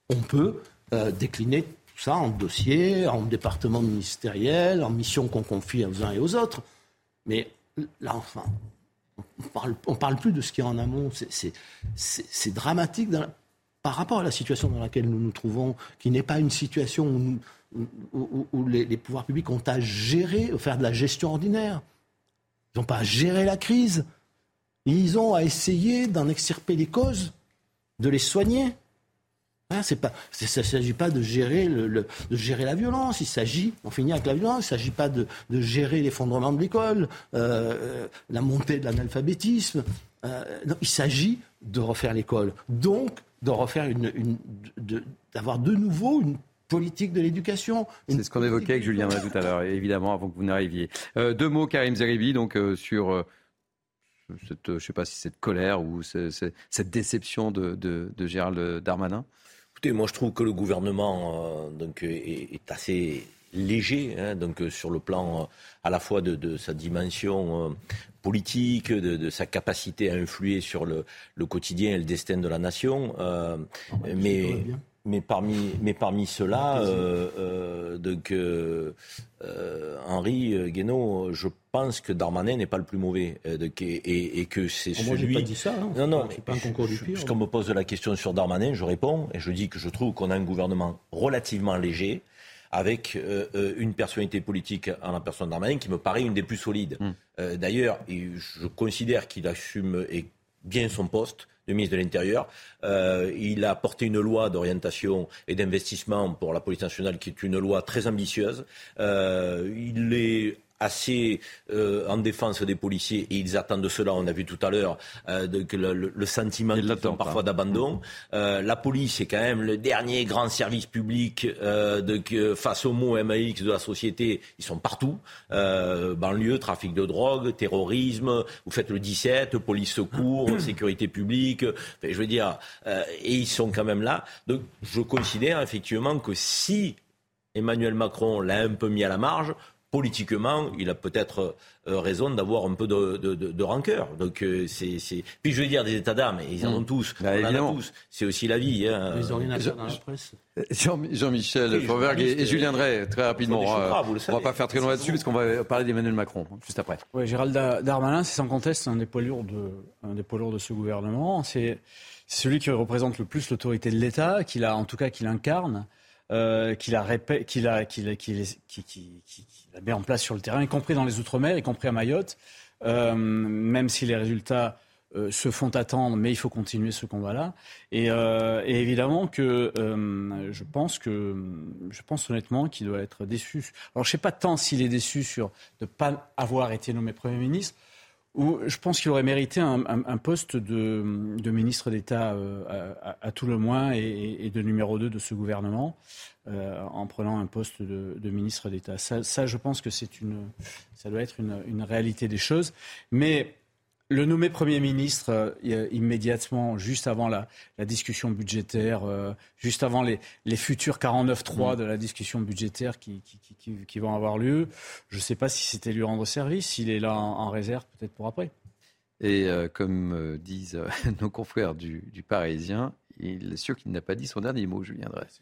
Q: on peut euh, décliner tout ça en dossiers, en départements ministériels, en missions qu'on confie aux uns et aux autres. Mais là, enfin, on parle, on parle plus de ce qui est en amont. C'est- dramatique dans par rapport à la situation dans laquelle nous nous trouvons, qui n'est pas une situation où, les, pouvoirs publics ont à gérer, faire de la gestion ordinaire. Ils n'ont pas à gérer la crise. Ils ont à essayer d'en extirper les causes, de les soigner. Hein, pas, ça ne s'agit pas de gérer, le, de gérer la violence. Il s'agit, on finit avec la violence, il ne s'agit pas de, gérer l'effondrement de l'école, euh, la montée de l'analphabétisme. Euh, il s'agit de refaire l'école. Donc, de refaire une, une- de- d'avoir de nouveau une politique de l'éducation.
A: C'est ce qu'on évoquait avec Julien tout à l'heure, évidemment, avant que vous n'arriviez. Euh, deux mots, Karim Zeribi, donc euh, sur euh, cette, euh, je sais pas si cette colère ou ce- ce- cette déception de, de- de Gérald Darmanin.
G: Écoutez, moi je trouve que le gouvernement euh, donc, est, est assez léger, hein, donc euh, sur le plan euh, à la fois de, de sa dimension euh, politique, de, de sa capacité à influer sur le, le quotidien et le destin de la nation. mais, mais parmi, mais parmi ceux-là, euh, euh, donc euh, Henri Guénaud, je pense que Darmanin n'est pas le plus mauvais, donc, et, et- et que c'est
Q: Oh, moi, pas dit ça, hein.
G: Non, non,
Q: pas un concours du pire.
G: Puisqu'on me pose la question sur Darmanin, je réponds et je dis que je trouve qu'on a un gouvernement relativement léger avec euh, euh, une personnalité politique en la personne Darmanin qui me paraît une des plus solides. Euh, D'ailleurs, je considère qu'il assume et bien son poste de ministre de l'Intérieur. Euh, il a porté une loi d'orientation et d'investissement pour la police nationale qui est une loi très ambitieuse. Il est assez euh, en défense des policiers et ils attendent cela. On a vu tout à l'heure euh, de- le, sentiment qu'ils ont parfois d'abandon. Euh, la police est quand même le dernier grand service public de, que, face aux mots MAX de la société. Ils sont partout. Banlieue, trafic de drogue, terrorisme. Vous faites le 17, police secours, sécurité publique. Enfin, je veux dire, et ils sont quand même là. Donc je considère effectivement que si Emmanuel Macron l'a un peu mis à la marge, politiquement, il a peut-être euh, raison d'avoir un peu de, de, de- de rancœur. Donc, euh, c'est, c'est- Puis je veux dire, des états d'âme, ils en ont tous.
A: Bah,
G: on en a tous. C'est aussi la vie. Hein.
Q: Les ordinateurs dans la presse.
A: Jean- Jean-Michel
G: Oui,
A: Fauvergue et, et Julien Drey, très rapidement. euh, on
G: savez.
A: va pas faire très long là-dessus parce qu'on va parler d'Emmanuel Macron hein, juste après.
C: Oui, Gérald Da- Darmanin, c'est sans conteste un des poids lourds de, un des poids lourds de ce gouvernement. C'est c'est celui qui représente le plus l'autorité de l'État, qu'il a, en tout cas, qu'il incarne, euh, qu'il a, met en place sur le terrain, y compris dans les Outre-mer, y compris à Mayotte. Euh, même si les résultats euh, se font attendre, mais il faut continuer ce combat-là. Et, et évidemment que je pense que je pense honnêtement qu'il doit être déçu. Alors je sais pas tant s'il est déçu de pas avoir été nommé Premier ministre, je pense qu'il aurait mérité un, un- un poste de, de ministre d'État euh, à, à- à tout le moins et, et de numéro 2 de ce gouvernement euh, en prenant un poste de, de ministre d'État. Ça, ça, je pense que c'est une, ça doit être une, une réalité des choses. Mais le nommer Premier ministre euh, immédiatement, juste avant la, la discussion budgétaire, euh, juste avant les, les futurs 49-3 de la discussion budgétaire qui, qui, qui- qui- qui vont avoir lieu, je ne sais pas si c'était lui rendre service, s'il est là en, en réserve peut-être pour après.
A: Et euh, comme euh, disent euh, nos confrères du, du Parisien, il est sûr qu'il n'a pas dit son dernier mot, Julien Dresse.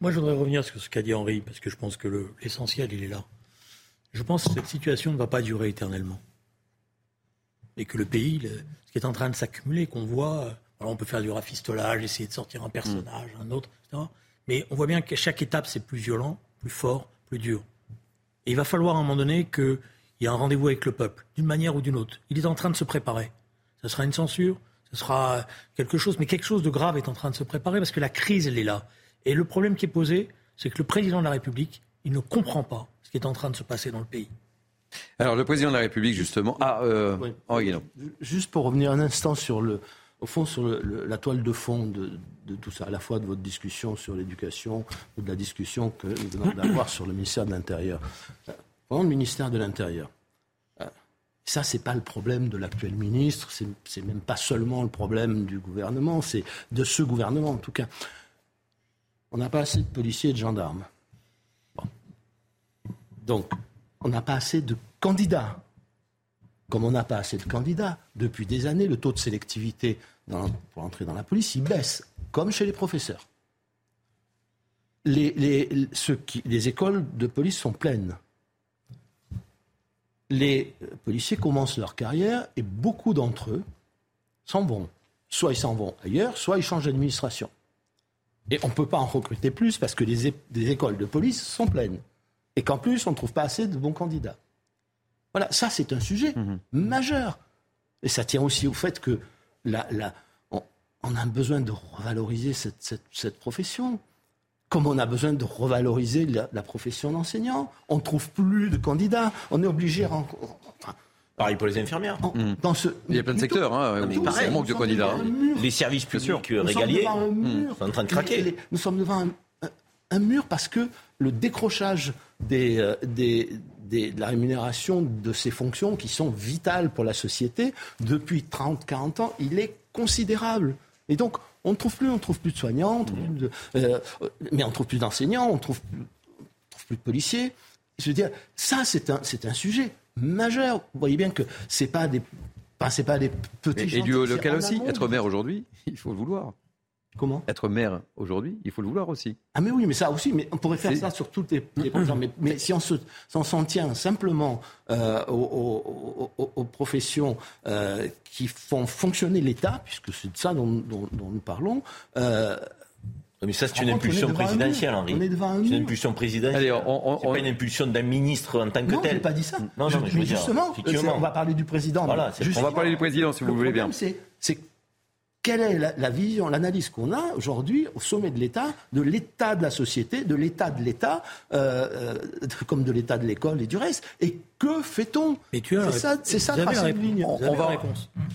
D: Moi, je voudrais revenir sur ce qu'a dit Henri, parce que je pense que le- l'essentiel, il est là. Je pense que cette situation ne va pas durer éternellement. Et que le pays, ce qui est en train de s'accumuler, qu'on voit, euh, on peut faire du rafistolage, essayer de sortir un personnage, un autre, etc. Mais on voit bien qu'à chaque étape, c'est plus violent, plus fort, plus dur. Et il va falloir à un moment donné qu'il y ait un rendez-vous avec le peuple, d'une manière ou d'une autre. Il est en train de se préparer. Ce sera une censure, ce sera quelque chose, mais quelque chose de grave est en train de se préparer parce que la crise, elle est là. Et le problème qui est posé, c'est que le président de la République, il ne comprend pas ce qui est en train de se passer dans le pays.
A: Alors, le président de la République, justement. Ah, euh, Henri Guénon.
Q: Juste pour revenir un instant sur le, au fond, sur le- le- la toile de fond de, de tout ça, à la fois de votre discussion sur l'éducation ou de la discussion que nous venons d'avoir sur le ministère de l'Intérieur. Euh, Pendant le ministère de l'Intérieur, euh, ça, c'est pas le problème de l'actuel ministre, c'est c'est même pas seulement le problème du gouvernement, c'est de ce gouvernement en tout cas. On n'a pas assez de policiers et de gendarmes. Bon. Donc, on n'a pas assez de candidats comme on n'a pas assez de candidats, depuis des années, le taux de sélectivité pour entrer dans la police, il baisse, comme chez les professeurs. Les, écoles de police sont pleines. Les policiers commencent leur carrière et beaucoup d'entre eux s'en vont. Soit ils s'en vont ailleurs, soit ils changent d'administration. Et on ne peut pas en recruter plus parce que les écoles de police sont pleines. Et qu'en plus, on ne trouve pas assez de bons candidats. Voilà, ça c'est un sujet majeur. Et ça tient aussi au fait que la, la- on, on a besoin de revaloriser cette, cette- cette profession. Comme on a besoin de revaloriser la, la profession d'enseignant. On ne trouve plus de candidats. On est obligé... enfin,
G: Pareil pour les infirmières.
Q: dans ce,
A: Il y a plein de secteurs, hein,
G: mais pareil,
A: il manque de candidats. hein.
G: Les services publics euh, régaliers sont en train de craquer.
Q: les- nous sommes devant un, un- un mur parce que le décrochage des, euh, des- des- de la rémunération de ces fonctions qui sont vitales pour la société depuis 30-40 ans, il est considérable. Et donc, on ne trouve plus, on trouve plus de soignants, on trouve plus de- euh, mais on trouve plus d'enseignants, on trouve, on trouve plus de policiers. Je veux dire, ça, c'est un, sujet majeur. Vous voyez bien que c'est pas des, pas, c'est pas des petits.
A: Et, et
Q: chantiers,
A: du
Q: c'est
A: local aussi. Être maire aujourd'hui, il faut le vouloir.
Q: Comment
A: Être maire aujourd'hui, il faut le vouloir aussi.
Q: Ah mais oui, mais ça aussi, mais on pourrait faire ça sur toutes les. Mais, mais si on se- s'en tient simplement euh, aux, aux- aux- aux professions euh, qui font fonctionner l'État, puisque c'est de ça dont, dont- dont nous parlons. euh,
G: Mais ça, c'est une impulsion présidentielle. Henri.
Q: On est devant un
G: C'est une impulsion présidentielle.
A: Allez, on- on-
G: c'est
A: on-
G: pas une impulsion d'un ministre en tant que
Q: non, je
G: tel.
Q: n'ai pas dit ça.
G: Non,
Q: Je-
G: non, mais je
Q: mais
G: veux dire,
Q: justement, on va parler du président.
G: Voilà,
A: On va parler du président, si vous
Q: le
A: voulez bien.
Q: C'est quelle est la, la vision, l'analyse qu'on a aujourd'hui au sommet de l'État, de l'état de la société, de l'état de l'État, euh, euh, comme de l'état de l'école et du reste? Et que fait-on?
D: Mais tu as
Q: C'est ça, c'est ça tracer
D: la
Q: une
D: réponse.
Q: ligne.
D: Avez
A: On va-.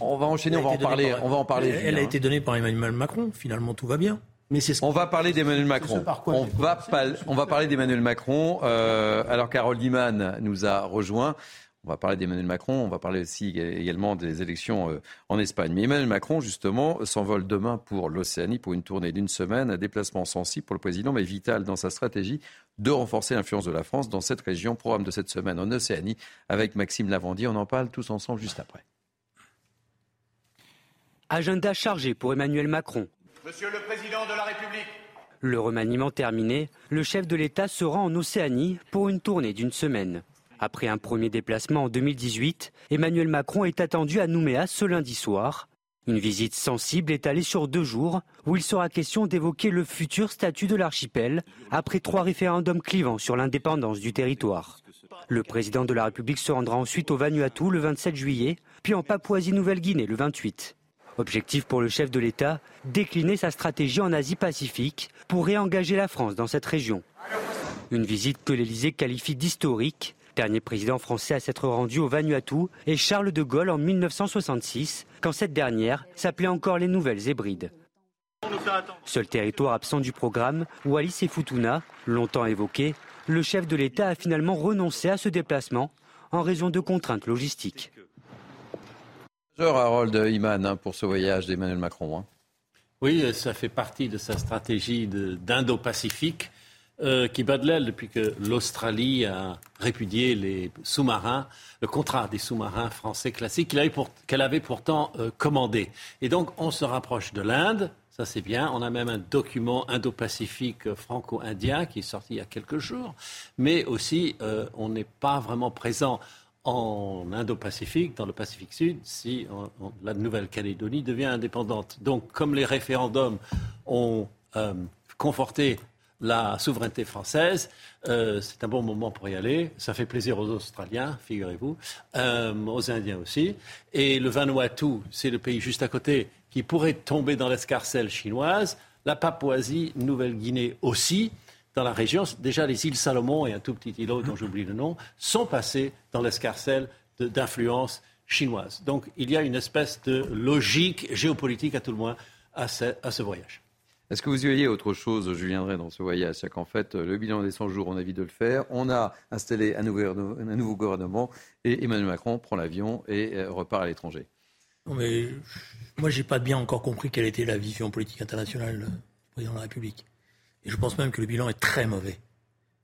A: On va enchaîner, on va en parler.
D: par-
A: On va en parler.
D: Elle, elle a été donnée par Emmanuel Macron. Finalement, tout va bien.
Q: Mais c'est ce
A: On va parler d'Emmanuel Macron. On va, pal- on va parler d'Emmanuel Macron. euh, alors Carole Diman nous a rejoint. On va parler d'Emmanuel Macron. On va parler aussi également des élections euh, en Espagne. Mais Emmanuel Macron, justement, s'envole demain pour l'Océanie pour une tournée d'une semaine. Un déplacement sensible pour le président, mais vital dans sa stratégie de renforcer l'influence de la France dans cette région. Programme de cette semaine en Océanie avec Maxime Lavandier. On en parle tous ensemble juste après.
R: Agenda chargé pour Emmanuel Macron.
S: Monsieur le Président de la République,
R: Le remaniement terminé, le chef de l'État se rend en Océanie pour une tournée d'une semaine. Après un premier déplacement en 2018, Emmanuel Macron est attendu à Nouméa ce lundi soir. Une visite sensible étalée sur deux jours où il sera question d'évoquer le futur statut de l'archipel après trois référendums clivants sur l'indépendance du territoire. Le président de la République se rendra ensuite au Vanuatu le 27 juillet, puis en Papouasie-Nouvelle-Guinée le 28. Objectif pour le chef de l'État, décliner sa stratégie en Asie-Pacifique pour réengager la France dans cette région. Une visite que l'Élysée qualifie d'historique. Dernier président français à s'être rendu au Vanuatu est Charles de Gaulle en 1966, quand cette dernière s'appelait encore les Nouvelles Hébrides. Seul territoire absent du programme, Wallis et Futuna, longtemps évoqué, le chef de l'État a finalement renoncé à ce déplacement en raison de contraintes logistiques.
A: Bonjour Harold Iman hein, pour ce voyage d'Emmanuel Macron. hein.
I: Oui, ça fait partie de sa stratégie de- d'Indo-Pacifique.
T: Euh, qui bat de l'aile depuis que l'Australie a répudié les sous-marins, le contrat des sous-marins français classiques qu'elle avait, pourtant euh, commandé. Et donc on se rapproche de l'Inde, ça c'est bien. On a même un document indo-pacifique franco-indien qui est sorti il y a quelques jours, mais aussi euh, on n'est pas vraiment présent en Indo-Pacifique, dans le Pacifique Sud, si la Nouvelle-Calédonie devient indépendante. Donc, comme les référendums ont euh, conforté la souveraineté française, euh, c'est un bon moment pour y aller. Ça fait plaisir aux Australiens, figurez-vous, euh, aux Indiens aussi. Et le Vanuatu, c'est le pays juste à côté qui pourrait tomber dans l'escarcelle chinoise. La Papouasie, Nouvelle-Guinée aussi dans la région. Déjà, les îles Salomon et un tout petit îlot dont j'oublie le nom sont passés dans l'escarcelle d'influence chinoise. Donc, il y a une espèce de logique géopolitique, à tout le moins, à ce, à ce voyage.
A: Est-ce que vous y voyez autre chose, Julien Drey, dans ce voyage? C'est qu'en fait, le bilan des 100 jours, on a envie de le faire. On a installé un nouveau, gouvernement et Emmanuel Macron prend l'avion et euh, repart à l'étranger.
D: mais moi, pas bien encore compris quelle était la vision politique internationale du président de la République. Et je pense même que le bilan est très mauvais.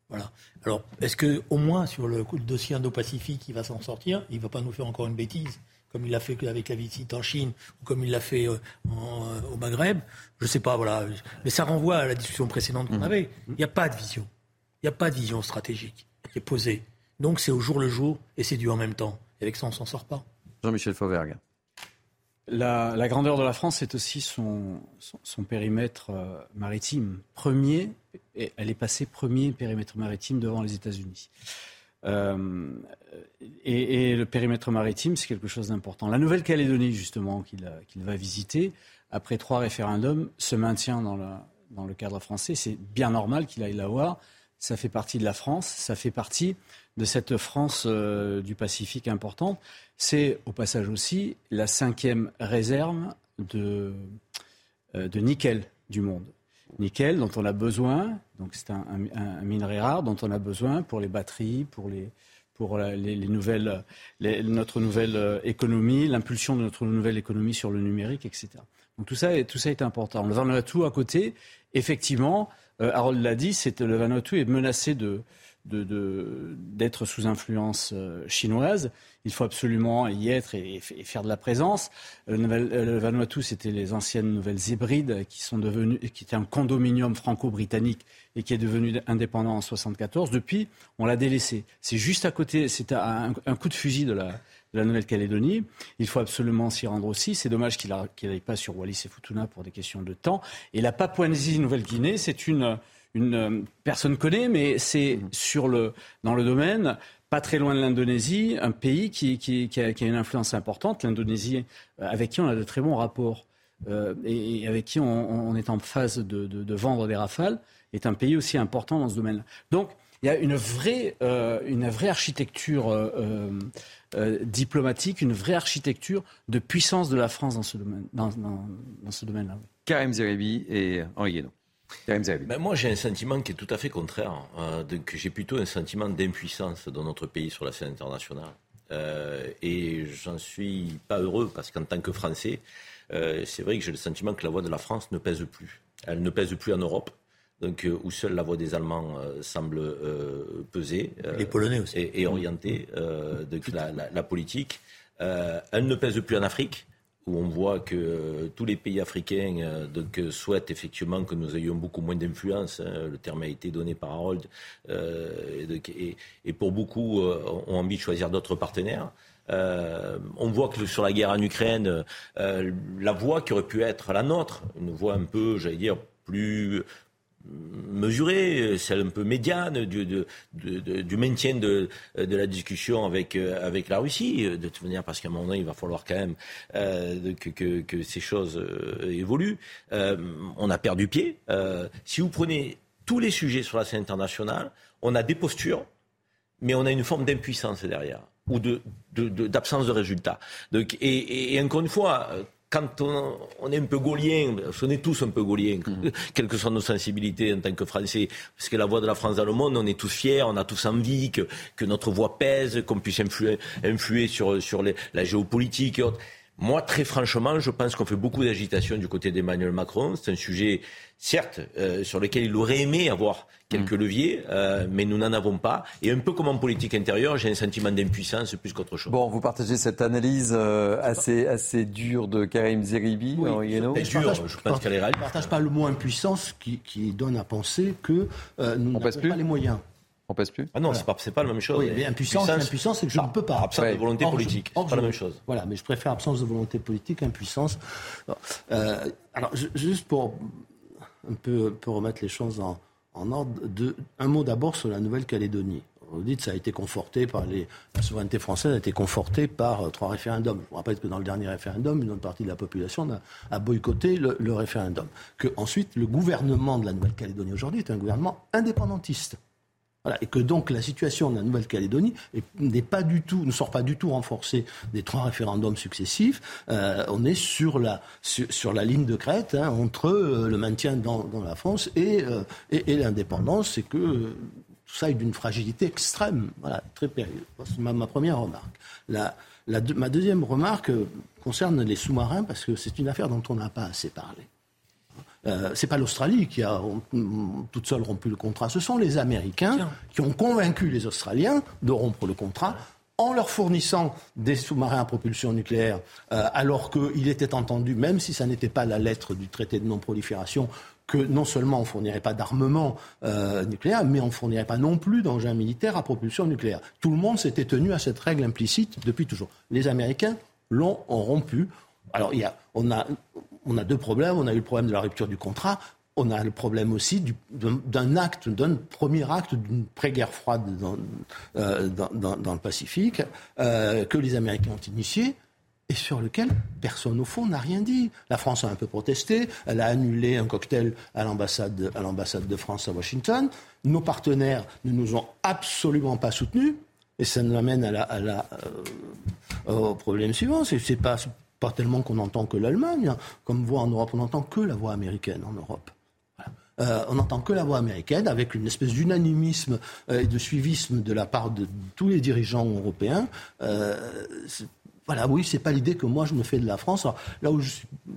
D: Voilà. Alors, est-ce que au moins sur le, dossier Indo-Pacifique, il va s'en sortir? Il ne va pas nous faire encore une bêtise, comme il l'a fait avec la visite en Chine ou comme il l'a fait euh, euh, au Maghreb Je ne sais pas, voilà. Mais ça renvoie à la discussion précédente qu'on mmh. avait. Il n'y a pas de vision. Il n'y a pas de vision stratégique qui est posée. Donc c'est au jour le jour et c'est du en même temps. Et avec ça, on ne s'en sort pas.
A: Jean-Michel Fauvergue.
C: La, grandeur de la France, c'est aussi son, périmètre euh, maritime. Premier, et elle est passée premier périmètre maritime devant les États-Unis. Euh, et, le périmètre maritime, c'est quelque chose d'important. La Nouvelle-Calédonie, justement, qu'il va visiter, après trois référendums, se maintient dans, le cadre français. C'est bien normal qu'il aille la voir. Ça fait partie de la France, ça fait partie de cette France euh, du Pacifique importante. C'est au passage aussi la cinquième réserve euh, de nickel du monde. Nickel dont on a besoin, donc c'est un, minerai rare dont on a besoin pour les batteries, pour les, pour les, nouvelles, notre nouvelle euh, économie, l'impulsion de notre nouvelle économie sur le numérique, etc. Donc tout ça, tout ça est important. Le Vanuatu à côté, effectivement, Harold l'a dit, le Vanuatu est menacé de, d'être sous influence euh, chinoise. Il faut absolument y être et, faire de la présence. Le, le Vanuatu, c'était les anciennes Nouvelles Hébrides qui sont devenues, qui était un condominium franco-britannique et qui est devenu indépendant en 1974. Depuis, on l'a délaissé. C'est juste à côté, c'est un, coup de fusil de la, Nouvelle-Calédonie. Il faut absolument s'y rendre aussi. C'est dommage qu'il n'aille pas sur Wallis et Futuna pour des questions de temps. Et la Papouasie-Nouvelle-Guinée, c'est une une euh, personne connaît, mais c'est mhm. sur le, dans le domaine pas très loin de l'Indonésie, un pays qui, qui, qui, a, une influence importante. L'Indonésie, euh, avec qui on a de très bons rapports euh, et, avec qui on, est en phase de, de, vendre des rafales, est un pays aussi important dans ce domaine-là. Donc, il y a une vraie, une vraie architecture diplomatique, une vraie architecture de puissance de la France dans ce domaine, dans, dans, ce domaine-là.
A: Karim Zeribi et Henri Guénon.
G: Ben moi, j'ai un sentiment qui est tout à fait contraire. Euh, j'ai plutôt un sentiment d'impuissance dans notre pays sur la scène internationale. Euh, et j'en suis pas heureux parce qu'en tant que Français, euh, c'est vrai que j'ai le sentiment que la voix de la France ne pèse plus. Elle ne pèse plus en Europe. Donc, où seule la voix des Allemands semble peser.
D: Les Polonais aussi.
G: Et, orienter la, la, politique. elle ne pèse plus en Afrique où on voit que euh, tous les pays africains euh, euh, souhaitent effectivement que nous ayons beaucoup moins d'influence. Hein. le terme a été donné par Harold. Et, et, pour beaucoup ont envie de choisir d'autres partenaires. on voit que sur la guerre en Ukraine, la voie qui aurait pu être la nôtre, une voie un peu, j'allais dire, plus mesurée, celle un peu médiane du, maintien de, la discussion avec, euh, la Russie, de toute manière, parce qu'à un moment donné, il va falloir quand même euh, que, ces choses euh, évoluent. on a perdu pied. si vous prenez tous les sujets sur la scène internationale, on a des postures, mais on a une forme d'impuissance derrière ou d'absence de, de, résultats. Et, encore une fois, quand on, est un peu gaulien, on est tous un peu gauliens, mm. quelles que soient nos sensibilités en tant que Français, parce que la voix de la France dans le monde, on est tous fiers, on a tous envie que, que notre voix pèse, qu'on puisse influer, influer sur, sur les, la géopolitique et autres. Moi, très franchement, je pense qu'on fait beaucoup d'agitation du côté d'Emmanuel Macron. C'est un sujet, certes, euh, sur lequel il aurait aimé avoir quelques mm. leviers, euh, mais nous n'en avons pas. Et un peu comme en politique intérieure, j'ai un sentiment d'impuissance plus qu'autre chose.
A: Bon, vous partagez cette analyse euh, assez, assez dure de Karim Zeribi,
Q: oui. Je, je pense qu'elle est réaliste. Je ne partage pas le mot impuissance qui, qui donne à penser que nous n'avons pas les moyens.
A: On passe plus
G: Ah non, ce c'est pas, la même chose.
Q: Oui, mais impuissance, impuissance, c'est que je ne peux pas.
G: Absence de volonté politique, c'est pas la même chose.
Q: Voilà, mais je préfère absence de volonté politique, impuissance. Euh, alors, juste pour un peu, remettre les choses en, ordre, un mot d'abord sur la Nouvelle-Calédonie. Vous dites ça a été conforté par. La souveraineté française a été confortée par euh, trois référendums. Je vous rappelle que dans le dernier référendum, une autre partie de la population a, boycotté le, le référendum. Que ensuite, le gouvernement de la Nouvelle-Calédonie aujourd'hui est un gouvernement indépendantiste et que donc la situation de la Nouvelle-Calédonie n'est pas du tout, ne sort pas du tout renforcée des trois référendums successifs. Euh, on est sur la, sur, la ligne de crête hein, entre euh, le maintien dans, la France euh, et, et, l'indépendance. C'est que tout ça est d'une fragilité extrême, voilà, très périlleuse. C'est ma, première remarque. La, ma deuxième remarque concerne les sous-marins parce que c'est une affaire dont on n'a pas assez parlé. Euh, c'est pas l'Australie qui a toute seule rompu le contrat, ce sont les Américains qui ont convaincu les Australiens de rompre le contrat en leur fournissant des sous-marins à propulsion nucléaire, euh, alors qu'il était entendu, même si ça n'était pas la lettre du traité de non-prolifération, que non seulement on ne fournirait pas d'armement euh, nucléaire, mais on ne fournirait pas non plus d'engins militaires à propulsion nucléaire. Tout le monde s'était tenu à cette règle implicite depuis toujours. Les Américains l'ont rompu. Alors, il y a, on a on a deux problèmes. On a eu le problème de la rupture du contrat. On a le problème aussi d'un acte, d'un premier acte d'une pré-guerre froide dans, euh, le Pacifique euh, que les Américains ont initié et sur lequel personne au fond n'a rien dit. La France a un peu protesté, elle a annulé un cocktail à l'ambassade de France à Washington. Nos partenaires ne nous ont absolument pas soutenus. Et ça nous amène à la, euh, au problème suivant. C'est pas pas tellement qu'on entend que l'Allemagne. Comme voix en Europe, on n'entend que la voix américaine en Europe. Euh, on n'entend que la voix américaine, avec une espèce d'unanimisme euh, et de suivisme de la part de tous les dirigeants européens. Euh, voilà, oui, c'est pas l'idée que moi je me fais de la France. là où je,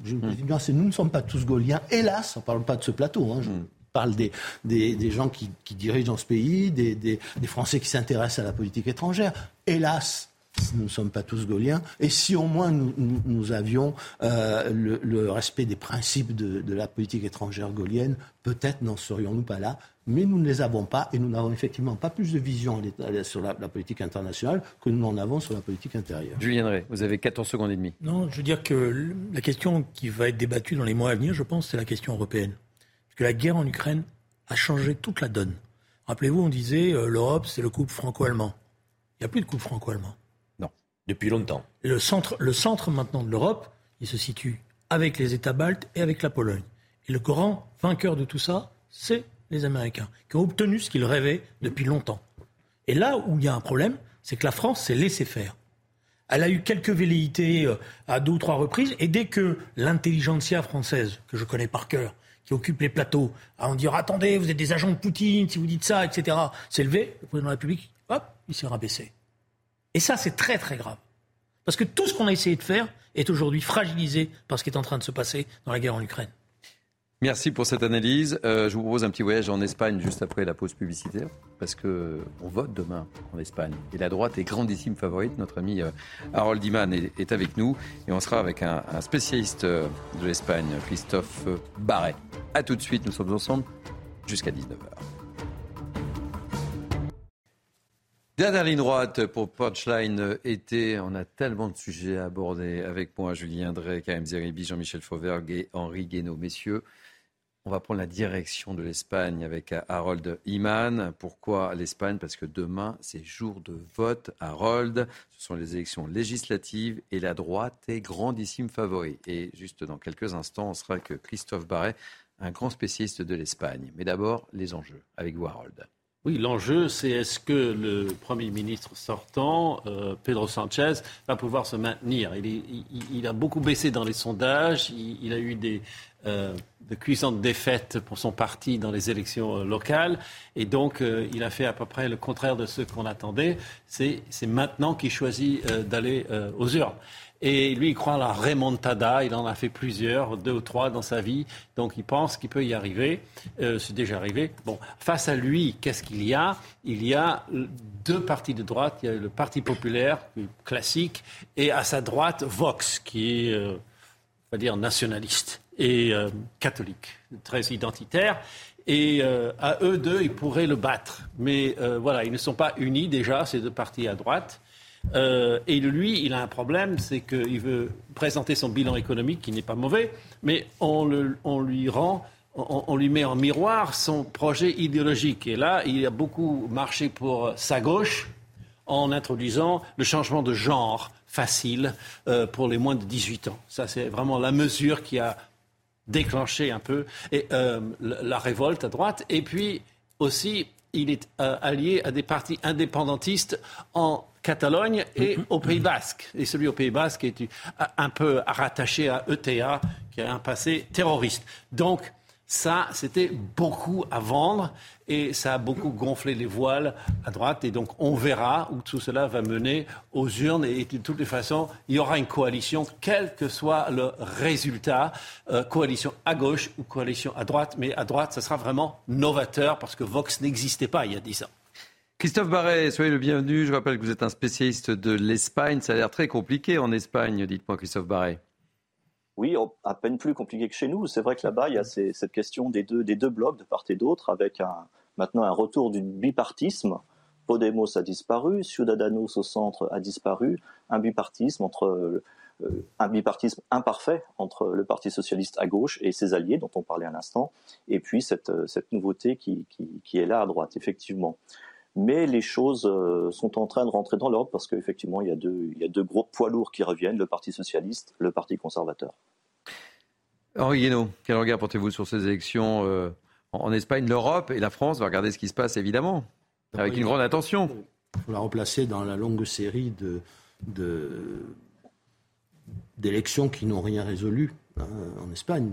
Q: je dis bien, c'est nous ne sommes pas tous gauliens. Hélas, on ne parle pas de ce plateau. Hein, je mm. parle des, des, gens qui, dirigent dans ce pays, des, des Français qui s'intéressent à la politique étrangère. Hélas, nous ne sommes pas tous gauliens, et si au moins nous, avions euh, le, respect des principes de, la politique étrangère gaulienne, peut-être n'en serions-nous pas là, mais nous ne les avons pas, et nous n'avons effectivement pas plus de vision sur la, politique internationale que nous n'en avons sur la politique intérieure.
A: Julien Drey, vous avez 14 secondes et demie.
D: Non, je veux dire que la question qui va être débattue dans les mois à venir, je pense, c'est la question européenne. Parce que la guerre en Ukraine a changé toute la donne. Rappelez-vous, on disait euh, l'Europe, c'est le couple franco-allemand. Il n'y a plus de couple franco-allemand.
G: Depuis longtemps.
D: Le centre, le centre maintenant de l'Europe, il se situe avec les États baltes et avec la Pologne. Et le grand vainqueur de tout ça, c'est les Américains, qui ont obtenu ce qu'ils rêvaient depuis longtemps. Et là où il y a un problème, c'est que la France s'est laissée faire. Elle a eu quelques velléités euh, à deux ou trois reprises, et dès que l'intelligentsia française, que je connais par cœur, qui occupe les plateaux, à en dire attendez, vous êtes des agents de Poutine, si vous dites ça, etc., s'est levé, le président de la République, hop, il s'est rabaissé. Et ça, c'est très très grave. Parce que tout ce qu'on a essayé de faire est aujourd'hui fragilisé par ce qui est en train de se passer dans la guerre en Ukraine.
A: Merci pour cette analyse. Euh, je vous propose un petit voyage en Espagne juste après la pause publicitaire, parce que on vote demain en Espagne. Et la droite est grandissime favorite. Notre ami euh, Harold Iman est, avec nous, et on sera avec un, un spécialiste euh, de l'Espagne, Christophe Barret. A tout de suite, nous sommes ensemble jusqu'à 19h. Dernière ligne droite pour Punchline été. On a tellement de sujets à aborder avec moi, Julien Drey, Karim Zeribi, Jean-Michel Fauvergue Henri Guénaud. Messieurs, on va prendre la direction de l'Espagne avec Harold Iman. Pourquoi l'Espagne? Parce que demain, c'est jour de vote. Harold, ce sont les élections législatives et la droite est grandissime favori. Et juste dans quelques instants, on sera avec Christophe Barret, un grand spécialiste de l'Espagne. Mais d'abord, les enjeux avec vous, Harold.
T: Oui, l'enjeu, c'est est-ce que le Premier ministre sortant, euh, Pedro Sanchez, va pouvoir se maintenir? Il, a beaucoup baissé dans les sondages, il, a eu des, de cuisante défaite pour son parti dans les élections locales. Et donc, il a fait à peu près le contraire de ce qu'on attendait. C'est maintenant qu'il choisit d'aller aux urnes. Et lui, il croit à la remontada. Il en a fait plusieurs, deux ou trois dans sa vie. Donc, il pense qu'il peut y arriver. Euh, c'est déjà arrivé. Bon, face à lui, qu'est-ce qu'il y a? Il y a deux partis de droite. Il y a le Parti populaire, classique, et à sa droite, Vox, qui est, euh, on va dire, nationaliste et euh, catholique, très identitaire. Et à eux deux, ils pourraient le battre. Mais voilà, ils ne sont pas unis déjà, ces deux partis à droite. Euh, et lui, il a un problème, c'est qu'il veut présenter son bilan économique qui n'est pas mauvais, mais on, lui rend, on, lui met en miroir son projet idéologique. Et là, il a beaucoup marché pour sa gauche en introduisant le changement de genre facile euh, pour les moins de 18 ans. Ça, c'est vraiment la mesure qui a déclenché un peu euh, la révolte à droite. Et puis aussi, il est allié à des partis indépendantistes en Catalogne et au Pays Basque. Et celui au Pays Basque est un peu rattaché à ETA, qui a un passé terroriste. Donc, ça, c'était beaucoup à vendre et ça a beaucoup gonflé les voiles à droite. Et donc, on verra où tout cela va mener aux urnes. Et de toutes les façons, il y aura une coalition, quel que soit le résultat, euh, coalition à gauche ou coalition à droite. Mais à droite, ça sera vraiment novateur parce que Vox n'existait pas il y a dix ans.
A: Christophe Barret, soyez le bienvenu. Je rappelle que vous êtes un spécialiste de l'Espagne. Ça a l'air très compliqué en Espagne, dites-moi, Christophe Barret.
U: Oui, à peine plus compliqué que chez nous. C'est vrai que là-bas, il y a cette question des deux, blocs de part et d'autre, avec maintenant un retour du bipartisme. Podemos a disparu, Ciudadanos au centre a disparu, un bipartisme entre euh, un bipartisme imparfait entre le Parti socialiste à gauche et ses alliés, dont on parlait à l'instant, et puis cette, nouveauté qui, est là à droite, effectivement. Mais les choses euh, sont en train de rentrer dans l'ordre parce qu'effectivement, il, y a deux, il y a deux gros poids lourds qui reviennent, le Parti socialiste, le Parti conservateur.
A: Henri Guénaud, quel regard portez-vous sur ces élections euh, en Espagne L'Europe et la France? Va regarder ce qui se passe, évidemment, avec une grande attention.
Q: Il faut la replacer dans la longue série de, d'élections qui n'ont rien résolu hein, en Espagne.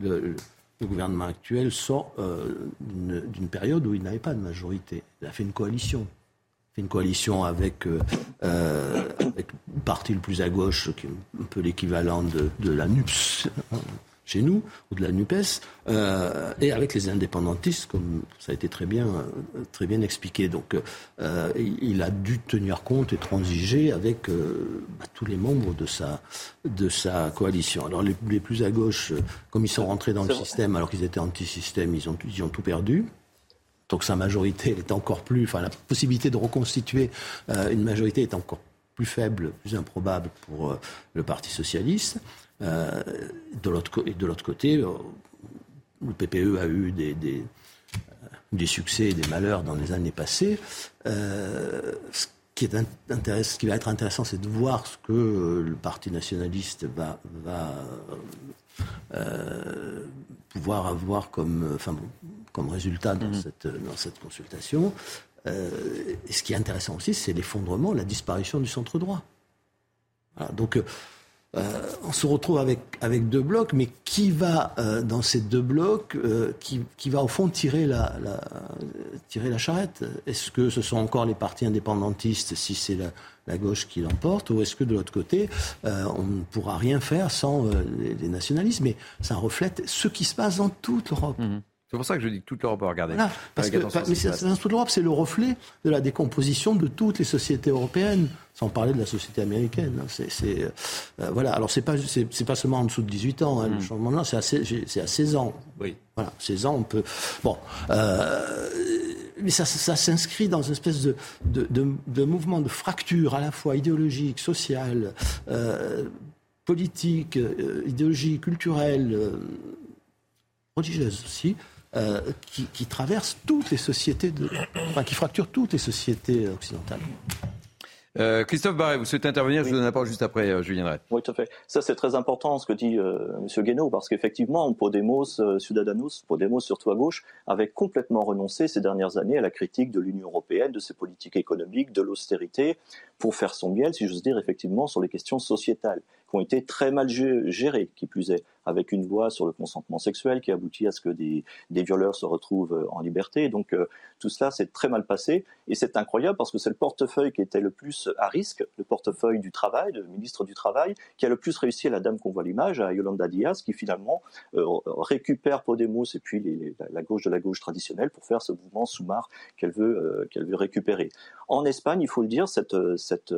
Q: Le, le gouvernement actuel sort euh, d'une période où il n'avait pas de majorité. Il a fait une coalition. Il a fait une coalition avec, euh, euh, avec une partie le plus à gauche, qui est un peu l'équivalent de, de, la NUPS, chez nous, ou de la NUPES, euh, et avec les indépendantistes, comme ça a été très bien, euh, très bien expliqué. Donc, euh, il a dû tenir compte et transiger avec bah, tous les membres de sa, de sa coalition. Alors, les, plus à gauche, comme ils sont rentrés dans le système alors qu'ils étaient anti-système, ils ont, ils ont tout perdu. Donc, sa majorité elle est encore plus, enfin, la possibilité de reconstituer une majorité est encore plus faible, plus improbable pour le Parti socialiste. Euh, de l'autre côté, euh, le PPE a eu des, des, des, succès et des malheurs dans les années passées. Euh, ce, qui est ce qui va être intéressant, c'est de voir ce que le Parti nationaliste va, va pouvoir avoir comme, enfin, comme résultat dans, mmh. cette, dans cette consultation. et ce qui est intéressant aussi, c'est l'effondrement, la disparition du centre droit. donc, euh, on se retrouve avec, avec deux blocs, mais qui va euh, dans ces deux blocs, euh, qui, qui, va au fond tirer la, tirer la charrette? Est-ce que ce sont encore les partis indépendantistes, si c'est la, la, gauche qui l'emporte, ou est-ce que de l'autre côté, on ne pourra rien faire sans les, nationalistes? Mais ça reflète ce qui se passe dans toute l'Europe. Mmh.
A: C'est pour ça que je dis que toute l'Europe va regarder.
Q: parce que, mais toute l'Europe, c'est le reflet de la décomposition de toutes les sociétés européennes, sans parler de la société américaine. C'est, euh, voilà. Alors c'est pas c'est, pas seulement en dessous de 18 ans. Hein, Le hmm. changement là, c'est à, c'est à 16 ans.
A: Oui.
Q: Voilà, 16 ans, on peut. Bon. Euh, mais ça, ça, s'inscrit dans une espèce de, de, de, mouvement de fracture à la fois idéologique, sociale, euh, politique, idéologique, culturelle, religieuse aussi, euh, qui, qui, traverse toutes les sociétés, de, enfin, qui fracture toutes les sociétés occidentales.
A: Euh, Christophe Barret, vous souhaitez intervenir Je vous donne la parole juste après, euh, Julien Drey.
U: Oui, tout à fait. Ça, c'est très important ce que dit euh, M. Guénaud, parce qu'effectivement, Podemos, euh, Ciudadanos, Podemos, surtout à gauche, avait complètement renoncé ces dernières années à la critique de l'Union européenne, de ses politiques économiques, de l'austérité, pour faire son miel, si j'ose dire, effectivement, sur les questions sociétales. Qui ont été très mal gérées, qui plus est avec une loi sur le consentement sexuel qui aboutit à ce que des, des violeurs se retrouvent euh, en liberté. Donc euh, tout cela s'est très mal passé et c'est incroyable parce que c'est le portefeuille qui était le plus à risque, le portefeuille du travail, le ministre du travail, qui a le plus réussi à la dame qu'on voit l'image, à Yolanda Diaz, qui finalement euh, récupère Podemos et puis les, la gauche de la gauche traditionnelle pour faire ce mouvement sous-mar qu'elle veut, qu'elle veut récupérer. En Espagne, il faut le dire, cette, cette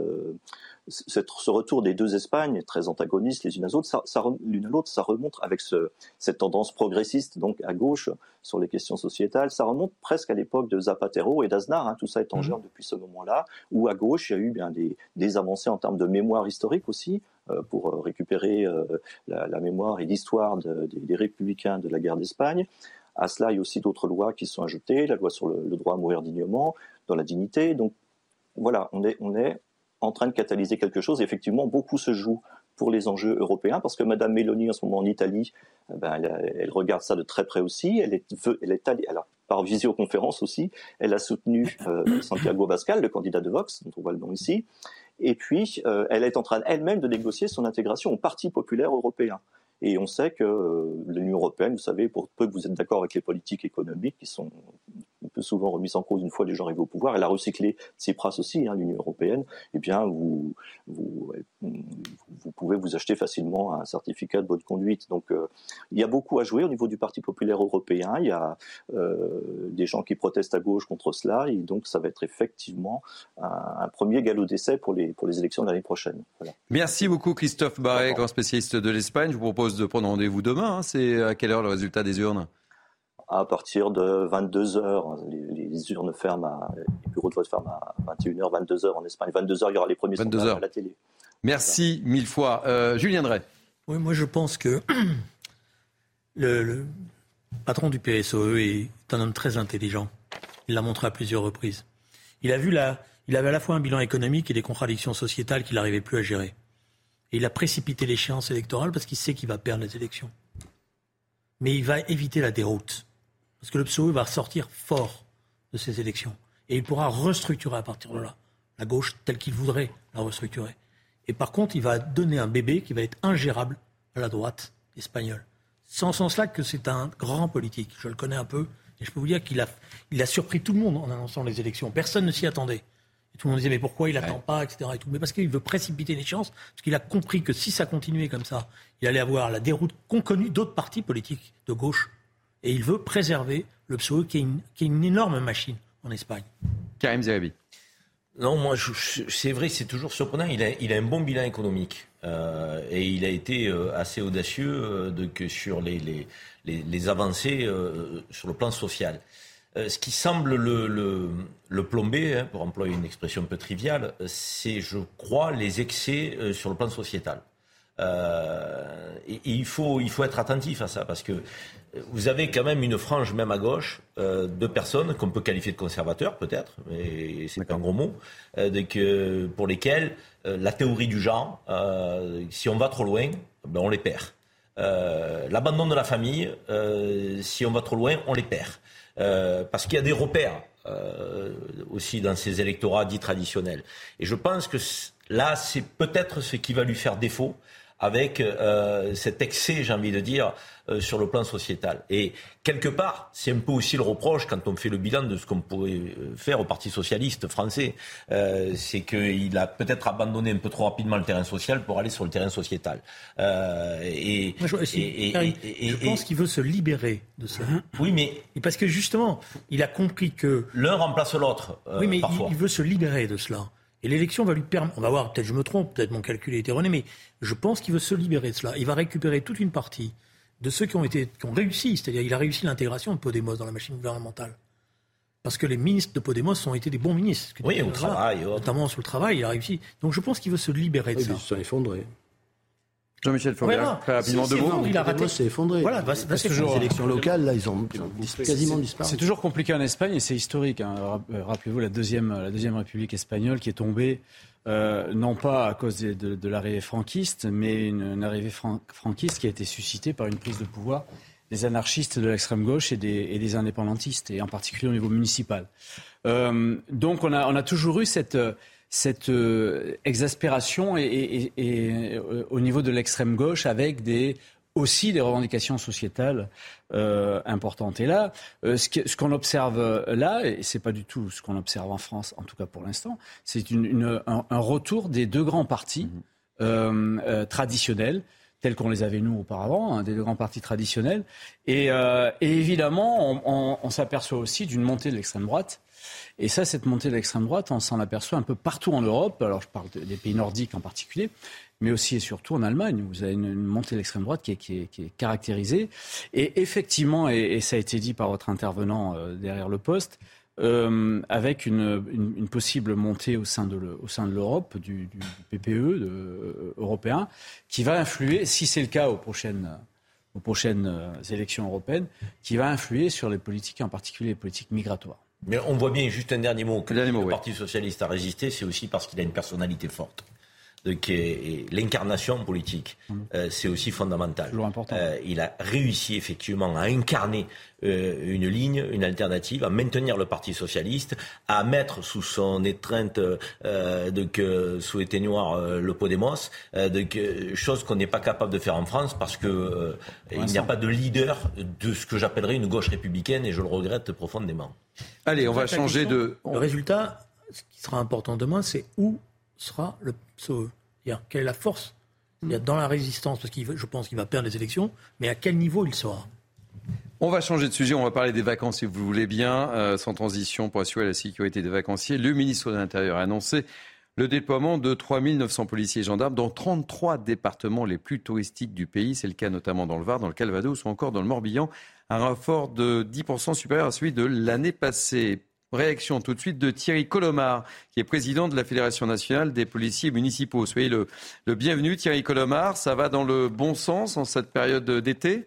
U: ce retour des deux Espagnes, très antagonistes les unes aux autres, ça, l'une à l'autre, ça remonte avec ce, cette tendance progressiste, donc à gauche, sur les questions sociétales, ça remonte presque à l'époque de Zapatero et d'Aznar, hein, tout ça est en mhm. germe depuis ce moment-là, où à gauche, il y a eu bien des, des avancées en termes de mémoire historique aussi, euh, pour euh, récupérer euh, la, la, mémoire et l'histoire de, des républicains de la guerre d'Espagne. À cela, il y a aussi d'autres lois qui sont ajoutées, la loi sur le, le droit à mourir dignement, dans la dignité. Donc voilà, on est, on est en train de catalyser quelque chose. effectivement, beaucoup se joue pour les enjeux européens, parce que Madame Meloni, en ce moment en Italie, eh ben, elle, regarde ça de très près aussi. Elle est, elle est allée, alors par visioconférence aussi, elle a soutenu euh, Santiago Bascal, le candidat de Vox, dont on voit le nom ici. Et puis, euh, elle est en train elle-même de négocier son intégration au Parti populaire européen. Et on sait que euh, l'Union européenne, vous savez, pour peu que vous êtes d'accord avec les politiques économiques qui sont peu souvent remises en cause une fois les gens arrivés au pouvoir, elle a recyclé Tsipras aussi, hein, l'Union européenne, eh bien, vous, vous, vous, pouvez vous acheter facilement un certificat de bonne conduite. Donc, euh, il y a beaucoup à jouer au niveau du Parti populaire européen. Il y a euh, des gens qui protestent à gauche contre cela, et donc ça va être effectivement un, premier galop d'essai pour les, pour les élections de l'année prochaine.
A: Merci beaucoup Christophe Barret, grand spécialiste de l'Espagne. Je vous propose de prendre rendez-vous demain. Hein. C'est à quelle heure le résultat des urnes?
U: À partir de 22 heures. Les, urnes ferment, à, les bureaux de vote ferment à 21h, 22 heures en Espagne. 22 heures, il y aura les premiers 22 sondages à la télé.
A: Merci mille fois. Euh, Julien Drey.
D: Oui, moi je pense que le, patron du PSOE est un homme très intelligent. Il l'a montré à plusieurs reprises. Il a vu la, il avait à la fois un bilan économique et des contradictions sociétales qu'il n'arrivait plus à gérer. Et il a précipité l'échéance électorale parce qu'il sait qu'il va perdre les élections. Mais il va éviter la déroute. Parce que le PSOE va sortir fort de ces élections. Et il pourra restructurer à partir de là. La gauche telle qu'il voudrait la restructurer. Et par contre, il va donner un bébé qui va être ingérable à la droite espagnole. Sans sens là que c'est un grand politique. Je le connais un peu. Et je peux vous dire qu'il a, a surpris tout le monde en annonçant les élections. Personne ne s'y attendait. Tout le monde disait, mais pourquoi il n'attend pas, etc. Et tout. Mais parce qu'il veut précipiter les chances, parce qu'il a compris que si ça continuait comme ça, il allait avoir la déroute qu'ont connue d'autres partis politiques de gauche et il veut préserver le PSOE, qui est une, qui est une énorme machine en Espagne.
A: Karim Zerabi.
G: Non, moi, c'est vrai, c'est toujours surprenant. Il a, il a un bon bilan économique. Euh, et il a été euh, assez audacieux euh, de, que sur les, les, les, les avancées euh, sur le plan social. Euh, ce qui semble le, le, le plomber, hein, pour employer une expression un peu triviale, c'est, je crois, les excès sur le plan sociétal. Et, et, il, faut, il faut être attentif à ça, parce que vous avez quand même une frange, même à gauche, euh, de personnes qu'on peut qualifier de conservateurs, peut-être, mais c'est pas un gros mot, euh, pour lesquelles euh, la théorie du genre, si on va trop loin, ben on les perd. L'abandon de la famille, si on va trop loin, on les perd. Parce qu'il y a des repères aussi dans ces électorats dits traditionnels. Et je pense que là, c'est peut-être ce qui va lui faire défaut avec euh, cet excès, j'ai envie de dire, euh, sur le plan sociétal. Et quelque part, c'est un peu aussi le reproche quand on fait le bilan de ce qu'on pourrait euh, faire au Parti socialiste français, euh, c'est qu'il a peut-être abandonné un peu trop rapidement le terrain social pour aller sur le terrain sociétal.
D: Euh, et, Moi, je, je pense qu'il veut se libérer de ça.
G: Oui, mais
D: et parce que justement, il a compris que
G: l'un remplace l'autre.
D: oui, mais il veut se libérer de cela. Et l'élection va lui permettre, on va voir, peut-être je me trompe, peut-être mon calcul est erroné, mais je pense qu'il veut se libérer de cela. Il va récupérer toute une partie de ceux qui ont, été, qui ont réussi, c'est-à-dire il a réussi l'intégration de Podemos dans la machine gouvernementale. Parce que les ministres de Podemos ont été des bons ministres.
G: Oui, au travail.
D: Notamment sur le travail, il a réussi. Donc je pense qu'il veut se libérer de ça.
Q: Ils se sont effondrés.
A: Jean-Michel très rapidement deux mots.
Q: Il a raté. s'est effondré. Voilà, va toujours, les élections locales, là, ils ont quasiment disparu.
C: C'est toujours compliqué en Espagne et c'est historique. Hein. Euh, rappelez-vous la deuxième, la deuxième République espagnole qui est tombée, euh, non pas à cause de, de, de l'arrivée franquiste, mais une, une arrivée fran franquiste qui a été suscitée par une prise de pouvoir des anarchistes de l'extrême gauche et des, et des, indépendantistes, et en particulier au niveau municipal. Euh, donc on a, on a toujours eu cette cette exaspération et, au niveau de l'extrême gauche avec des aussi des revendications sociétales euh, importantes. Et là, euh, ce qu'on observe là, et c'est pas du tout ce qu'on observe en France, en tout cas pour l'instant, c'est une, une, un, un, retour des deux grands partis mmh. euh, euh, traditionnels tels qu'on les avait nous auparavant, hein, des deux grands partis traditionnels. Et, euh, et évidemment, on, on, on s'aperçoit aussi d'une montée de l'extrême droite. Et ça, cette montée de l'extrême droite, on s'en aperçoit un peu partout en Europe. Alors, je parle des pays nordiques en particulier, mais aussi et surtout en Allemagne. Vous avez une, montée de l'extrême droite qui est, caractérisée. Et effectivement, et, ça a été dit par votre intervenant euh, derrière le poste, euh, avec une, possible montée au sein de, l'Europe, du, PPE euh, européen, qui va influer, si c'est le cas aux prochaines, élections européennes, qui va influer sur les politiques, en particulier les politiques migratoires.
G: Mais on voit bien, juste un dernier mot, que le Parti socialiste a résisté, c'est aussi parce qu'il a une personnalité forte l'incarnation politique, mmh. euh, c'est aussi fondamental. Euh, il a réussi effectivement à incarner euh, une ligne, une alternative, à maintenir le Parti socialiste, à mettre sous son étreinte, de, sous les ténoirs, le Podemos, de, chose qu'on n'est pas capable de faire en France parce que il n'y a pas de leader de ce que j'appellerais une gauche républicaine et je le regrette profondément.
A: Allez, on va changer de.
D: Le résultat, ce qui sera important demain, c'est où sera le quelle est la force? Dans la résistance, parce que je pense qu'il va perdre les élections, mais à quel niveau il sera?
A: On va changer de sujet, on va parler des vacances si vous voulez bien, euh, sans transition pour assurer la sécurité des vacanciers. Le ministre de l'Intérieur a annoncé le déploiement de 3 900 policiers et gendarmes dans 33 départements les plus touristiques du pays. C'est le cas notamment dans le Var, dans le Calvados ou encore dans le Morbihan. Un renfort de 10% supérieur à celui de l'année passée. Réaction tout de suite de Thierry Colomar, qui est président de la Fédération nationale des policiers municipaux. Soyez le, bienvenu, Thierry Colomar. Ça va dans le bon sens en cette période d'été?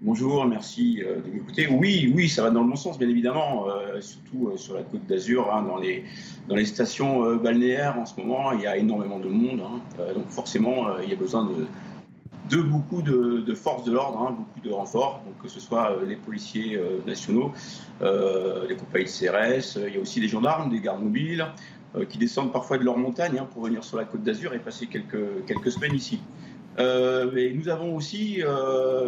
V: Bonjour, merci euh, de m'écouter. Oui, oui, ça va dans le bon sens, bien évidemment, euh, surtout euh, sur la côte d'Azur, hein, dans, les, dans les stations balnéaires en ce moment, il y a énormément de monde. Hein. donc forcément, il y a besoin de, de beaucoup de, forces de l'ordre, hein, beaucoup de renforts, donc que ce soit euh, les policiers euh, nationaux, euh, les compagnies de CRS, il y a aussi des gendarmes, des gardes mobiles, qui descendent parfois de leur montagne hein, pour venir sur la côte d'Azur et passer quelques, quelques semaines ici. Et nous avons aussi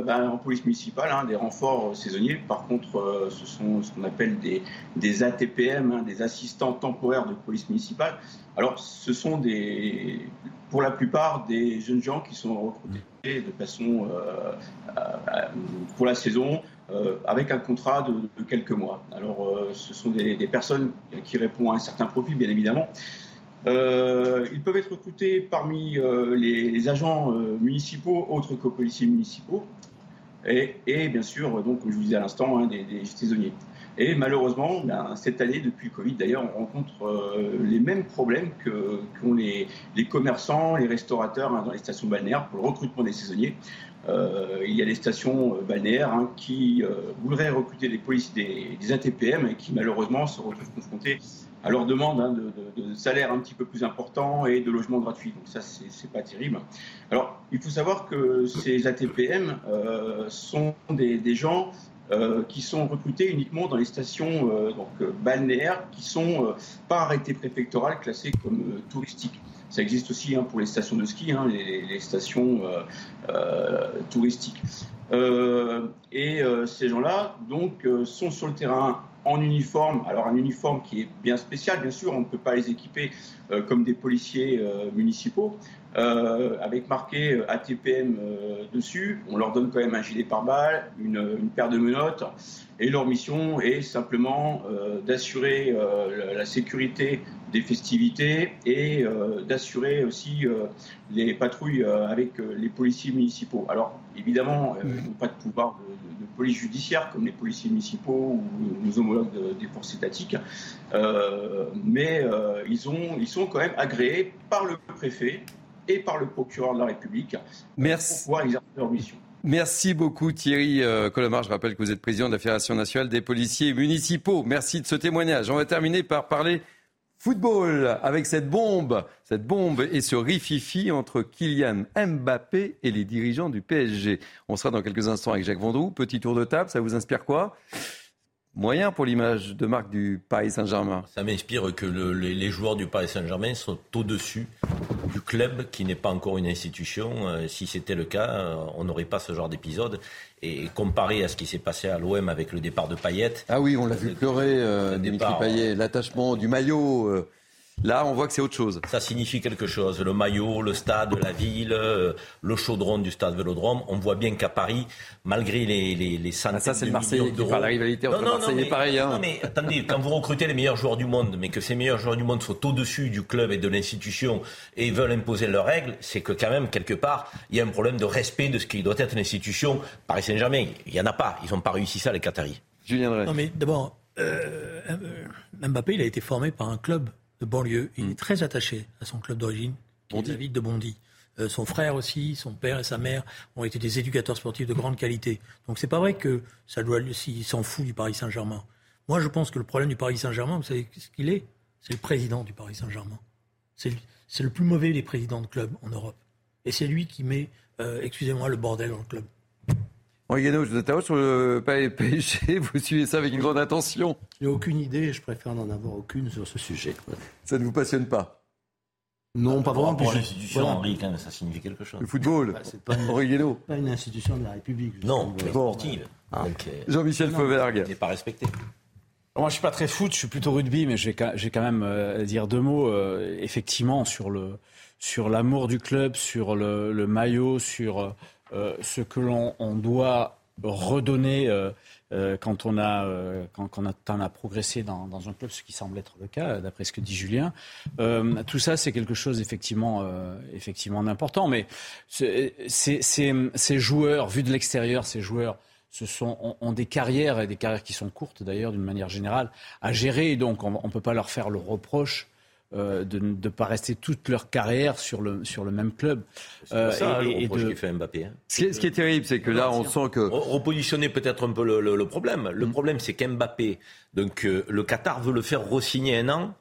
V: ben, en police municipale hein, des renforts saisonniers. Par contre, ce sont ce qu'on appelle des, des ATPM, des assistants temporaires de police municipale. Alors, ce sont des, pour la plupart des jeunes gens qui sont recrutés de façon euh, euh, pour la saison euh, avec un contrat de, quelques mois. Alors, ce sont des, personnes qui répondent à un certain profil, bien évidemment. Ils peuvent être recrutés parmi les, agents municipaux autres que policiers municipaux et, bien sûr, donc, comme je vous disais à l'instant, hein, des, saisonniers. Et malheureusement, ben, cette année, depuis le Covid, d'ailleurs, on rencontre euh, les mêmes problèmes qu'ont les, commerçants, les restaurateurs hein, dans les stations balnéaires pour le recrutement des saisonniers. Euh, il y a des stations euh, balnéaires hein, qui voudraient recruter des polices, des, des, ATPM et qui malheureusement se retrouvent confrontés à leur demande hein, de, de, salaires un petit peu plus importants et de logements gratuits. Donc ça, c'est pas terrible. Alors, il faut savoir que ces ATPM sont des, gens euh, qui sont recrutés uniquement dans les stations euh, donc, euh, balnéaires qui sont pas arrêtées préfectorales classées comme touristiques. Ça existe aussi hein, pour les stations de ski, hein, les, les, stations touristiques. et ces gens-là donc sont sur le terrain en uniforme. Alors un uniforme qui est bien spécial, bien sûr, on ne peut pas les équiper comme des policiers municipaux, euh, avec marqué euh, ATPM euh, dessus. On leur donne quand même un gilet pare-balles, une, une, paire de menottes, et leur mission est simplement d'assurer la sécurité des festivités et d'assurer aussi les patrouilles avec les policiers municipaux. Alors évidemment, ils n'ont pas de pouvoir de, de, police judiciaire comme les policiers municipaux ou nos homologues des forces étatiques, mais ils, ont, ils sont quand même agréés par le préfet et par le procureur de la République
A: Merci.
V: pour pouvoir exercer leur mission.
A: Merci beaucoup Thierry euh, Colomar. Je rappelle que vous êtes président de la Fédération nationale des policiers municipaux. Merci de ce témoignage. On va terminer par parler football avec cette bombe, cette bombe et ce rififi entre Kylian Mbappé et les dirigeants du PSG. On sera dans quelques instants avec Jacques Vendroux. Petit tour de table, ça vous inspire quoi? Moyen pour l'image de marque du Paris Saint-Germain.
G: Ça m'inspire que le, les, les, joueurs du Paris Saint-Germain sont au-dessus du club qui n'est pas encore une institution. Euh, si c'était le cas, euh, on n'aurait pas ce genre d'épisode. Et comparé à ce qui s'est passé à l'OM avec le départ de Payet.
A: Ah oui, on l'a vu pleurer, euh, Dimitri Payet, l'attachement du maillot. Euh, Là, on voit que c'est autre chose.
G: Ça signifie quelque chose. Le maillot, le stade, la ville, euh, le chaudron du stade Vélodrome. On voit bien qu'à Paris, malgré les, les, les centaines
A: ah, ça, c'est
G: de
A: le Marseillais
G: qui
A: la rivalité entre non,
G: non,
A: et pareil. Hein.
G: Non, mais attendez, quand vous recrutez les meilleurs joueurs du monde, mais que ces meilleurs joueurs du monde sont au-dessus du club et de l'institution et veulent imposer leurs règles, c'est que quand même, quelque part, il y a un problème de respect de ce qui doit être l'institution. Paris Saint-Germain, il n'y en a pas. Ils n'ont pas réussi ça, les Qataris.
A: Julien Drey.
D: Non, mais d'abord, euh, Mbappé, il a été formé par un club de banlieue. Il est très attaché à son club d'origine, la ville de Bondy. Euh, son frère aussi, son père et sa mère ont été des éducateurs sportifs de grande qualité. Donc c'est pas vrai que ça doit s'il s'en fout du Paris Saint-Germain. Moi, je pense que le problème du Paris Saint-Germain, vous savez ce qu'il est? C'est le président du Paris Saint-Germain. C'est le plus mauvais des présidents de club en Europe. Et c'est lui qui met, euh, excusez-moi, le bordel dans le club.
A: Guéno, je vous interroge sur le PSG. Vous suivez ça avec une grande attention.
Q: Je n'ai aucune idée. Je préfère n'en avoir aucune sur ce sujet.
A: Ça ne vous passionne pas?
Q: Non, pas vraiment.
G: Pour l'institution, Henri, quand même, ça signifie quelque chose.
A: Le football bah, C'est pas, une...
Q: pas une institution de la République.
G: Non, sportive.
A: Ah. Jean-Michel Fauvergue.
G: Il n'est pas respecté.
C: Moi, je suis pas très foot, je suis plutôt rugby, mais je vais quand même euh, dire deux mots. Euh, effectivement, sur le sur l'amour du club, sur le, le maillot, sur euh, ce que l'on doit redonner euh, euh, quand on a quand, on a progressé dans, un club, ce qui semble être le cas, d'après ce que dit Julien. Euh, tout ça, c'est quelque chose effectivement effectivement. Mais ces joueurs, vus de l'extérieur, ces joueurs sont, ont, ont, des carrières et des carrières qui sont courtes d'ailleurs d'une manière générale à gérer. Donc on ne peut pas leur faire le reproche euh, de ne pas rester toute leur carrière sur le, sur le même club.
G: C'est euh, ça et, le fait Mbappé. Hein.
A: Ce, qui est, terrible, c'est que là, on sent que...
G: Repositionner peut-être un peu le, le, le problème. Le mm. problème, c'est qu'Mbappé, donc euh, le Qatar veut le faire re-signer un an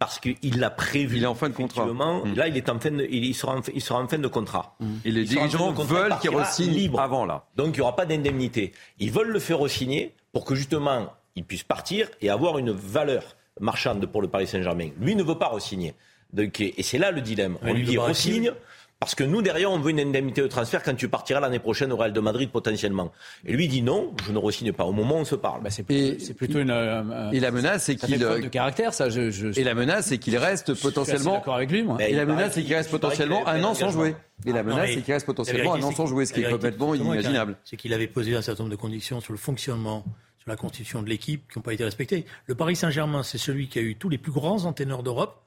G: parce qu'il l'a prévu.
A: Il est en fin de contrat.
G: Mm. Là, il est en fin de, il, sera en, il sera en fin de contrat.
A: Mm. Et les dirigeants veulent qu'il re-signe avant là.
G: Donc, il n'y aura pas d'indemnité. Ils veulent le faire re-signer pour que justement, il puisse partir et avoir une valeur marchande pour le Paris Saint-Germain. Lui ne veut pas re-signer. et c'est là le dilemme. On lui dit re-signe. Parce que nous, derrière, on veut une indemnité de transfert quand tu partiras l'année prochaine au Real de Madrid potentiellement. Et lui dit non, je ne re-signe pas. Au moment où on se parle.
C: Bah, c'est plutôt, une. Euh,
A: et la menace, c'est qu'il.
C: de caractère, ça. Je,
A: Et la menace, c'est qu'il reste potentiellement.
C: D'accord avec lui, moi.
A: Et la menace, c'est qu'il reste potentiellement un an sans jouer. Et la menace, c'est qu'il reste potentiellement un an sans jouer, ce qui est complètement inimaginable.
D: C'est qu'il avait posé un certain nombre de conditions sur le fonctionnement la constitution de l'équipe qui n'ont pas été respectées. Le Paris Saint-Germain, c'est celui qui a eu tous les plus grands entraîneurs d'Europe.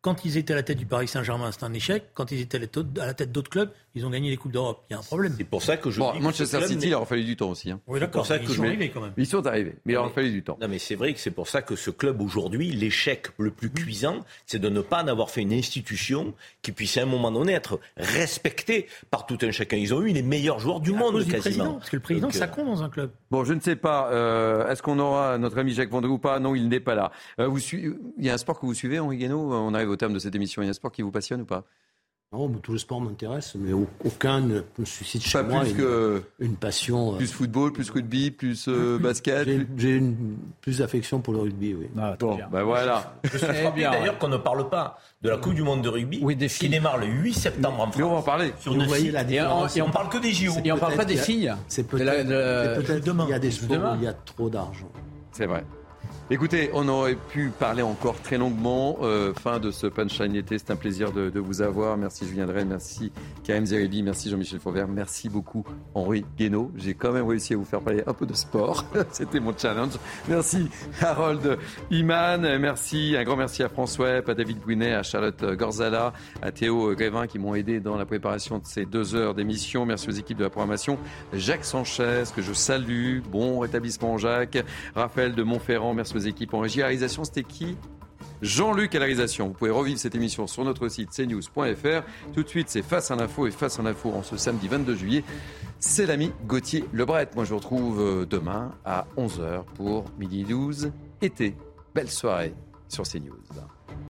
D: Quand ils étaient à la tête du Paris Saint-Germain, c'est un échec. Quand ils étaient à la tête d'autres clubs, ils ont gagné les Coupes d'Europe. Il y a un problème.
G: C'est pour ça que je.
A: Bon, Manchester City, il leur a fallu du temps aussi. Hein.
D: Oui, d'accord. Ils sont arrivés quand même.
A: Ils sont arrivés, mais il leur a fallu du temps.
G: Non, mais c'est vrai que c'est pour ça que ce club aujourd'hui, l'échec le plus cuisant, c'est de ne pas en avoir fait une institution qui puisse à un moment donné être respectée par tout un chacun. Ils ont eu les meilleurs joueurs du monde quasiment.
D: Président, parce que le président, ça euh, compte dans un club.
A: Bon, je ne sais pas. Euh, Est-ce qu'on aura notre ami Jacques Vendroux ou pas? Non, il n'est pas là. Euh, vous Il y a un sport que vous suivez, Henri Guénaud? On arrive au terme de cette émission sport qui vous passionne ou pas?
Q: Non, tous les sports m'intéressent, mais aucun ne me suscite chez moi
A: plus
Q: une,
A: que,
Q: une passion.
A: Euh, plus football, plus rugby, plus euh, basket.
Q: J'ai plus d'affection pour le rugby, oui.
A: Ah, bon, ben voilà.
G: Je suis frappé d'ailleurs qu'on ne parle pas de la Coupe du Monde de rugby oui, des qui démarre le 8 septembre en France. Mais
A: on va en parler.
G: Sur vous voyez la
C: différence.
G: Et on, parle que des JO.
C: Et on parle pas des filles.
Q: C'est peut-être demain. Il y a des sports où il y a trop d'argent.
A: C'est vrai. Écoutez, on aurait pu parler encore très longuement. Euh, fin de ce punchline été. C'est un plaisir de, vous avoir. Merci Julien Drey, merci Karim Zeribi, merci Jean-Michel Fauvert, merci beaucoup Henri Guénaud. J'ai quand même réussi à vous faire parler un peu de sport. C'était mon challenge. Merci Harold Iman, merci, un grand merci à François, à David Bouinet, à Charlotte Gorzala, à Théo Grévin qui m'ont aidé dans la préparation de ces deux heures d'émission. Merci aux équipes de la programmation. Jacques Sanchez, que je salue. Bon rétablissement Jacques. Raphaël de Montferrand, merci équipes en régie. réalisation, c'était qui? Jean-Luc à la. Vous pouvez revivre cette émission sur notre site cnews.fr. Tout de suite, c'est Face à l'info et Face à l'info en ce samedi 22 juillet. C'est l'ami Gauthier Lebret. Moi, je vous retrouve euh, demain à 11h pour midi 12 été. Belle soirée sur CNews.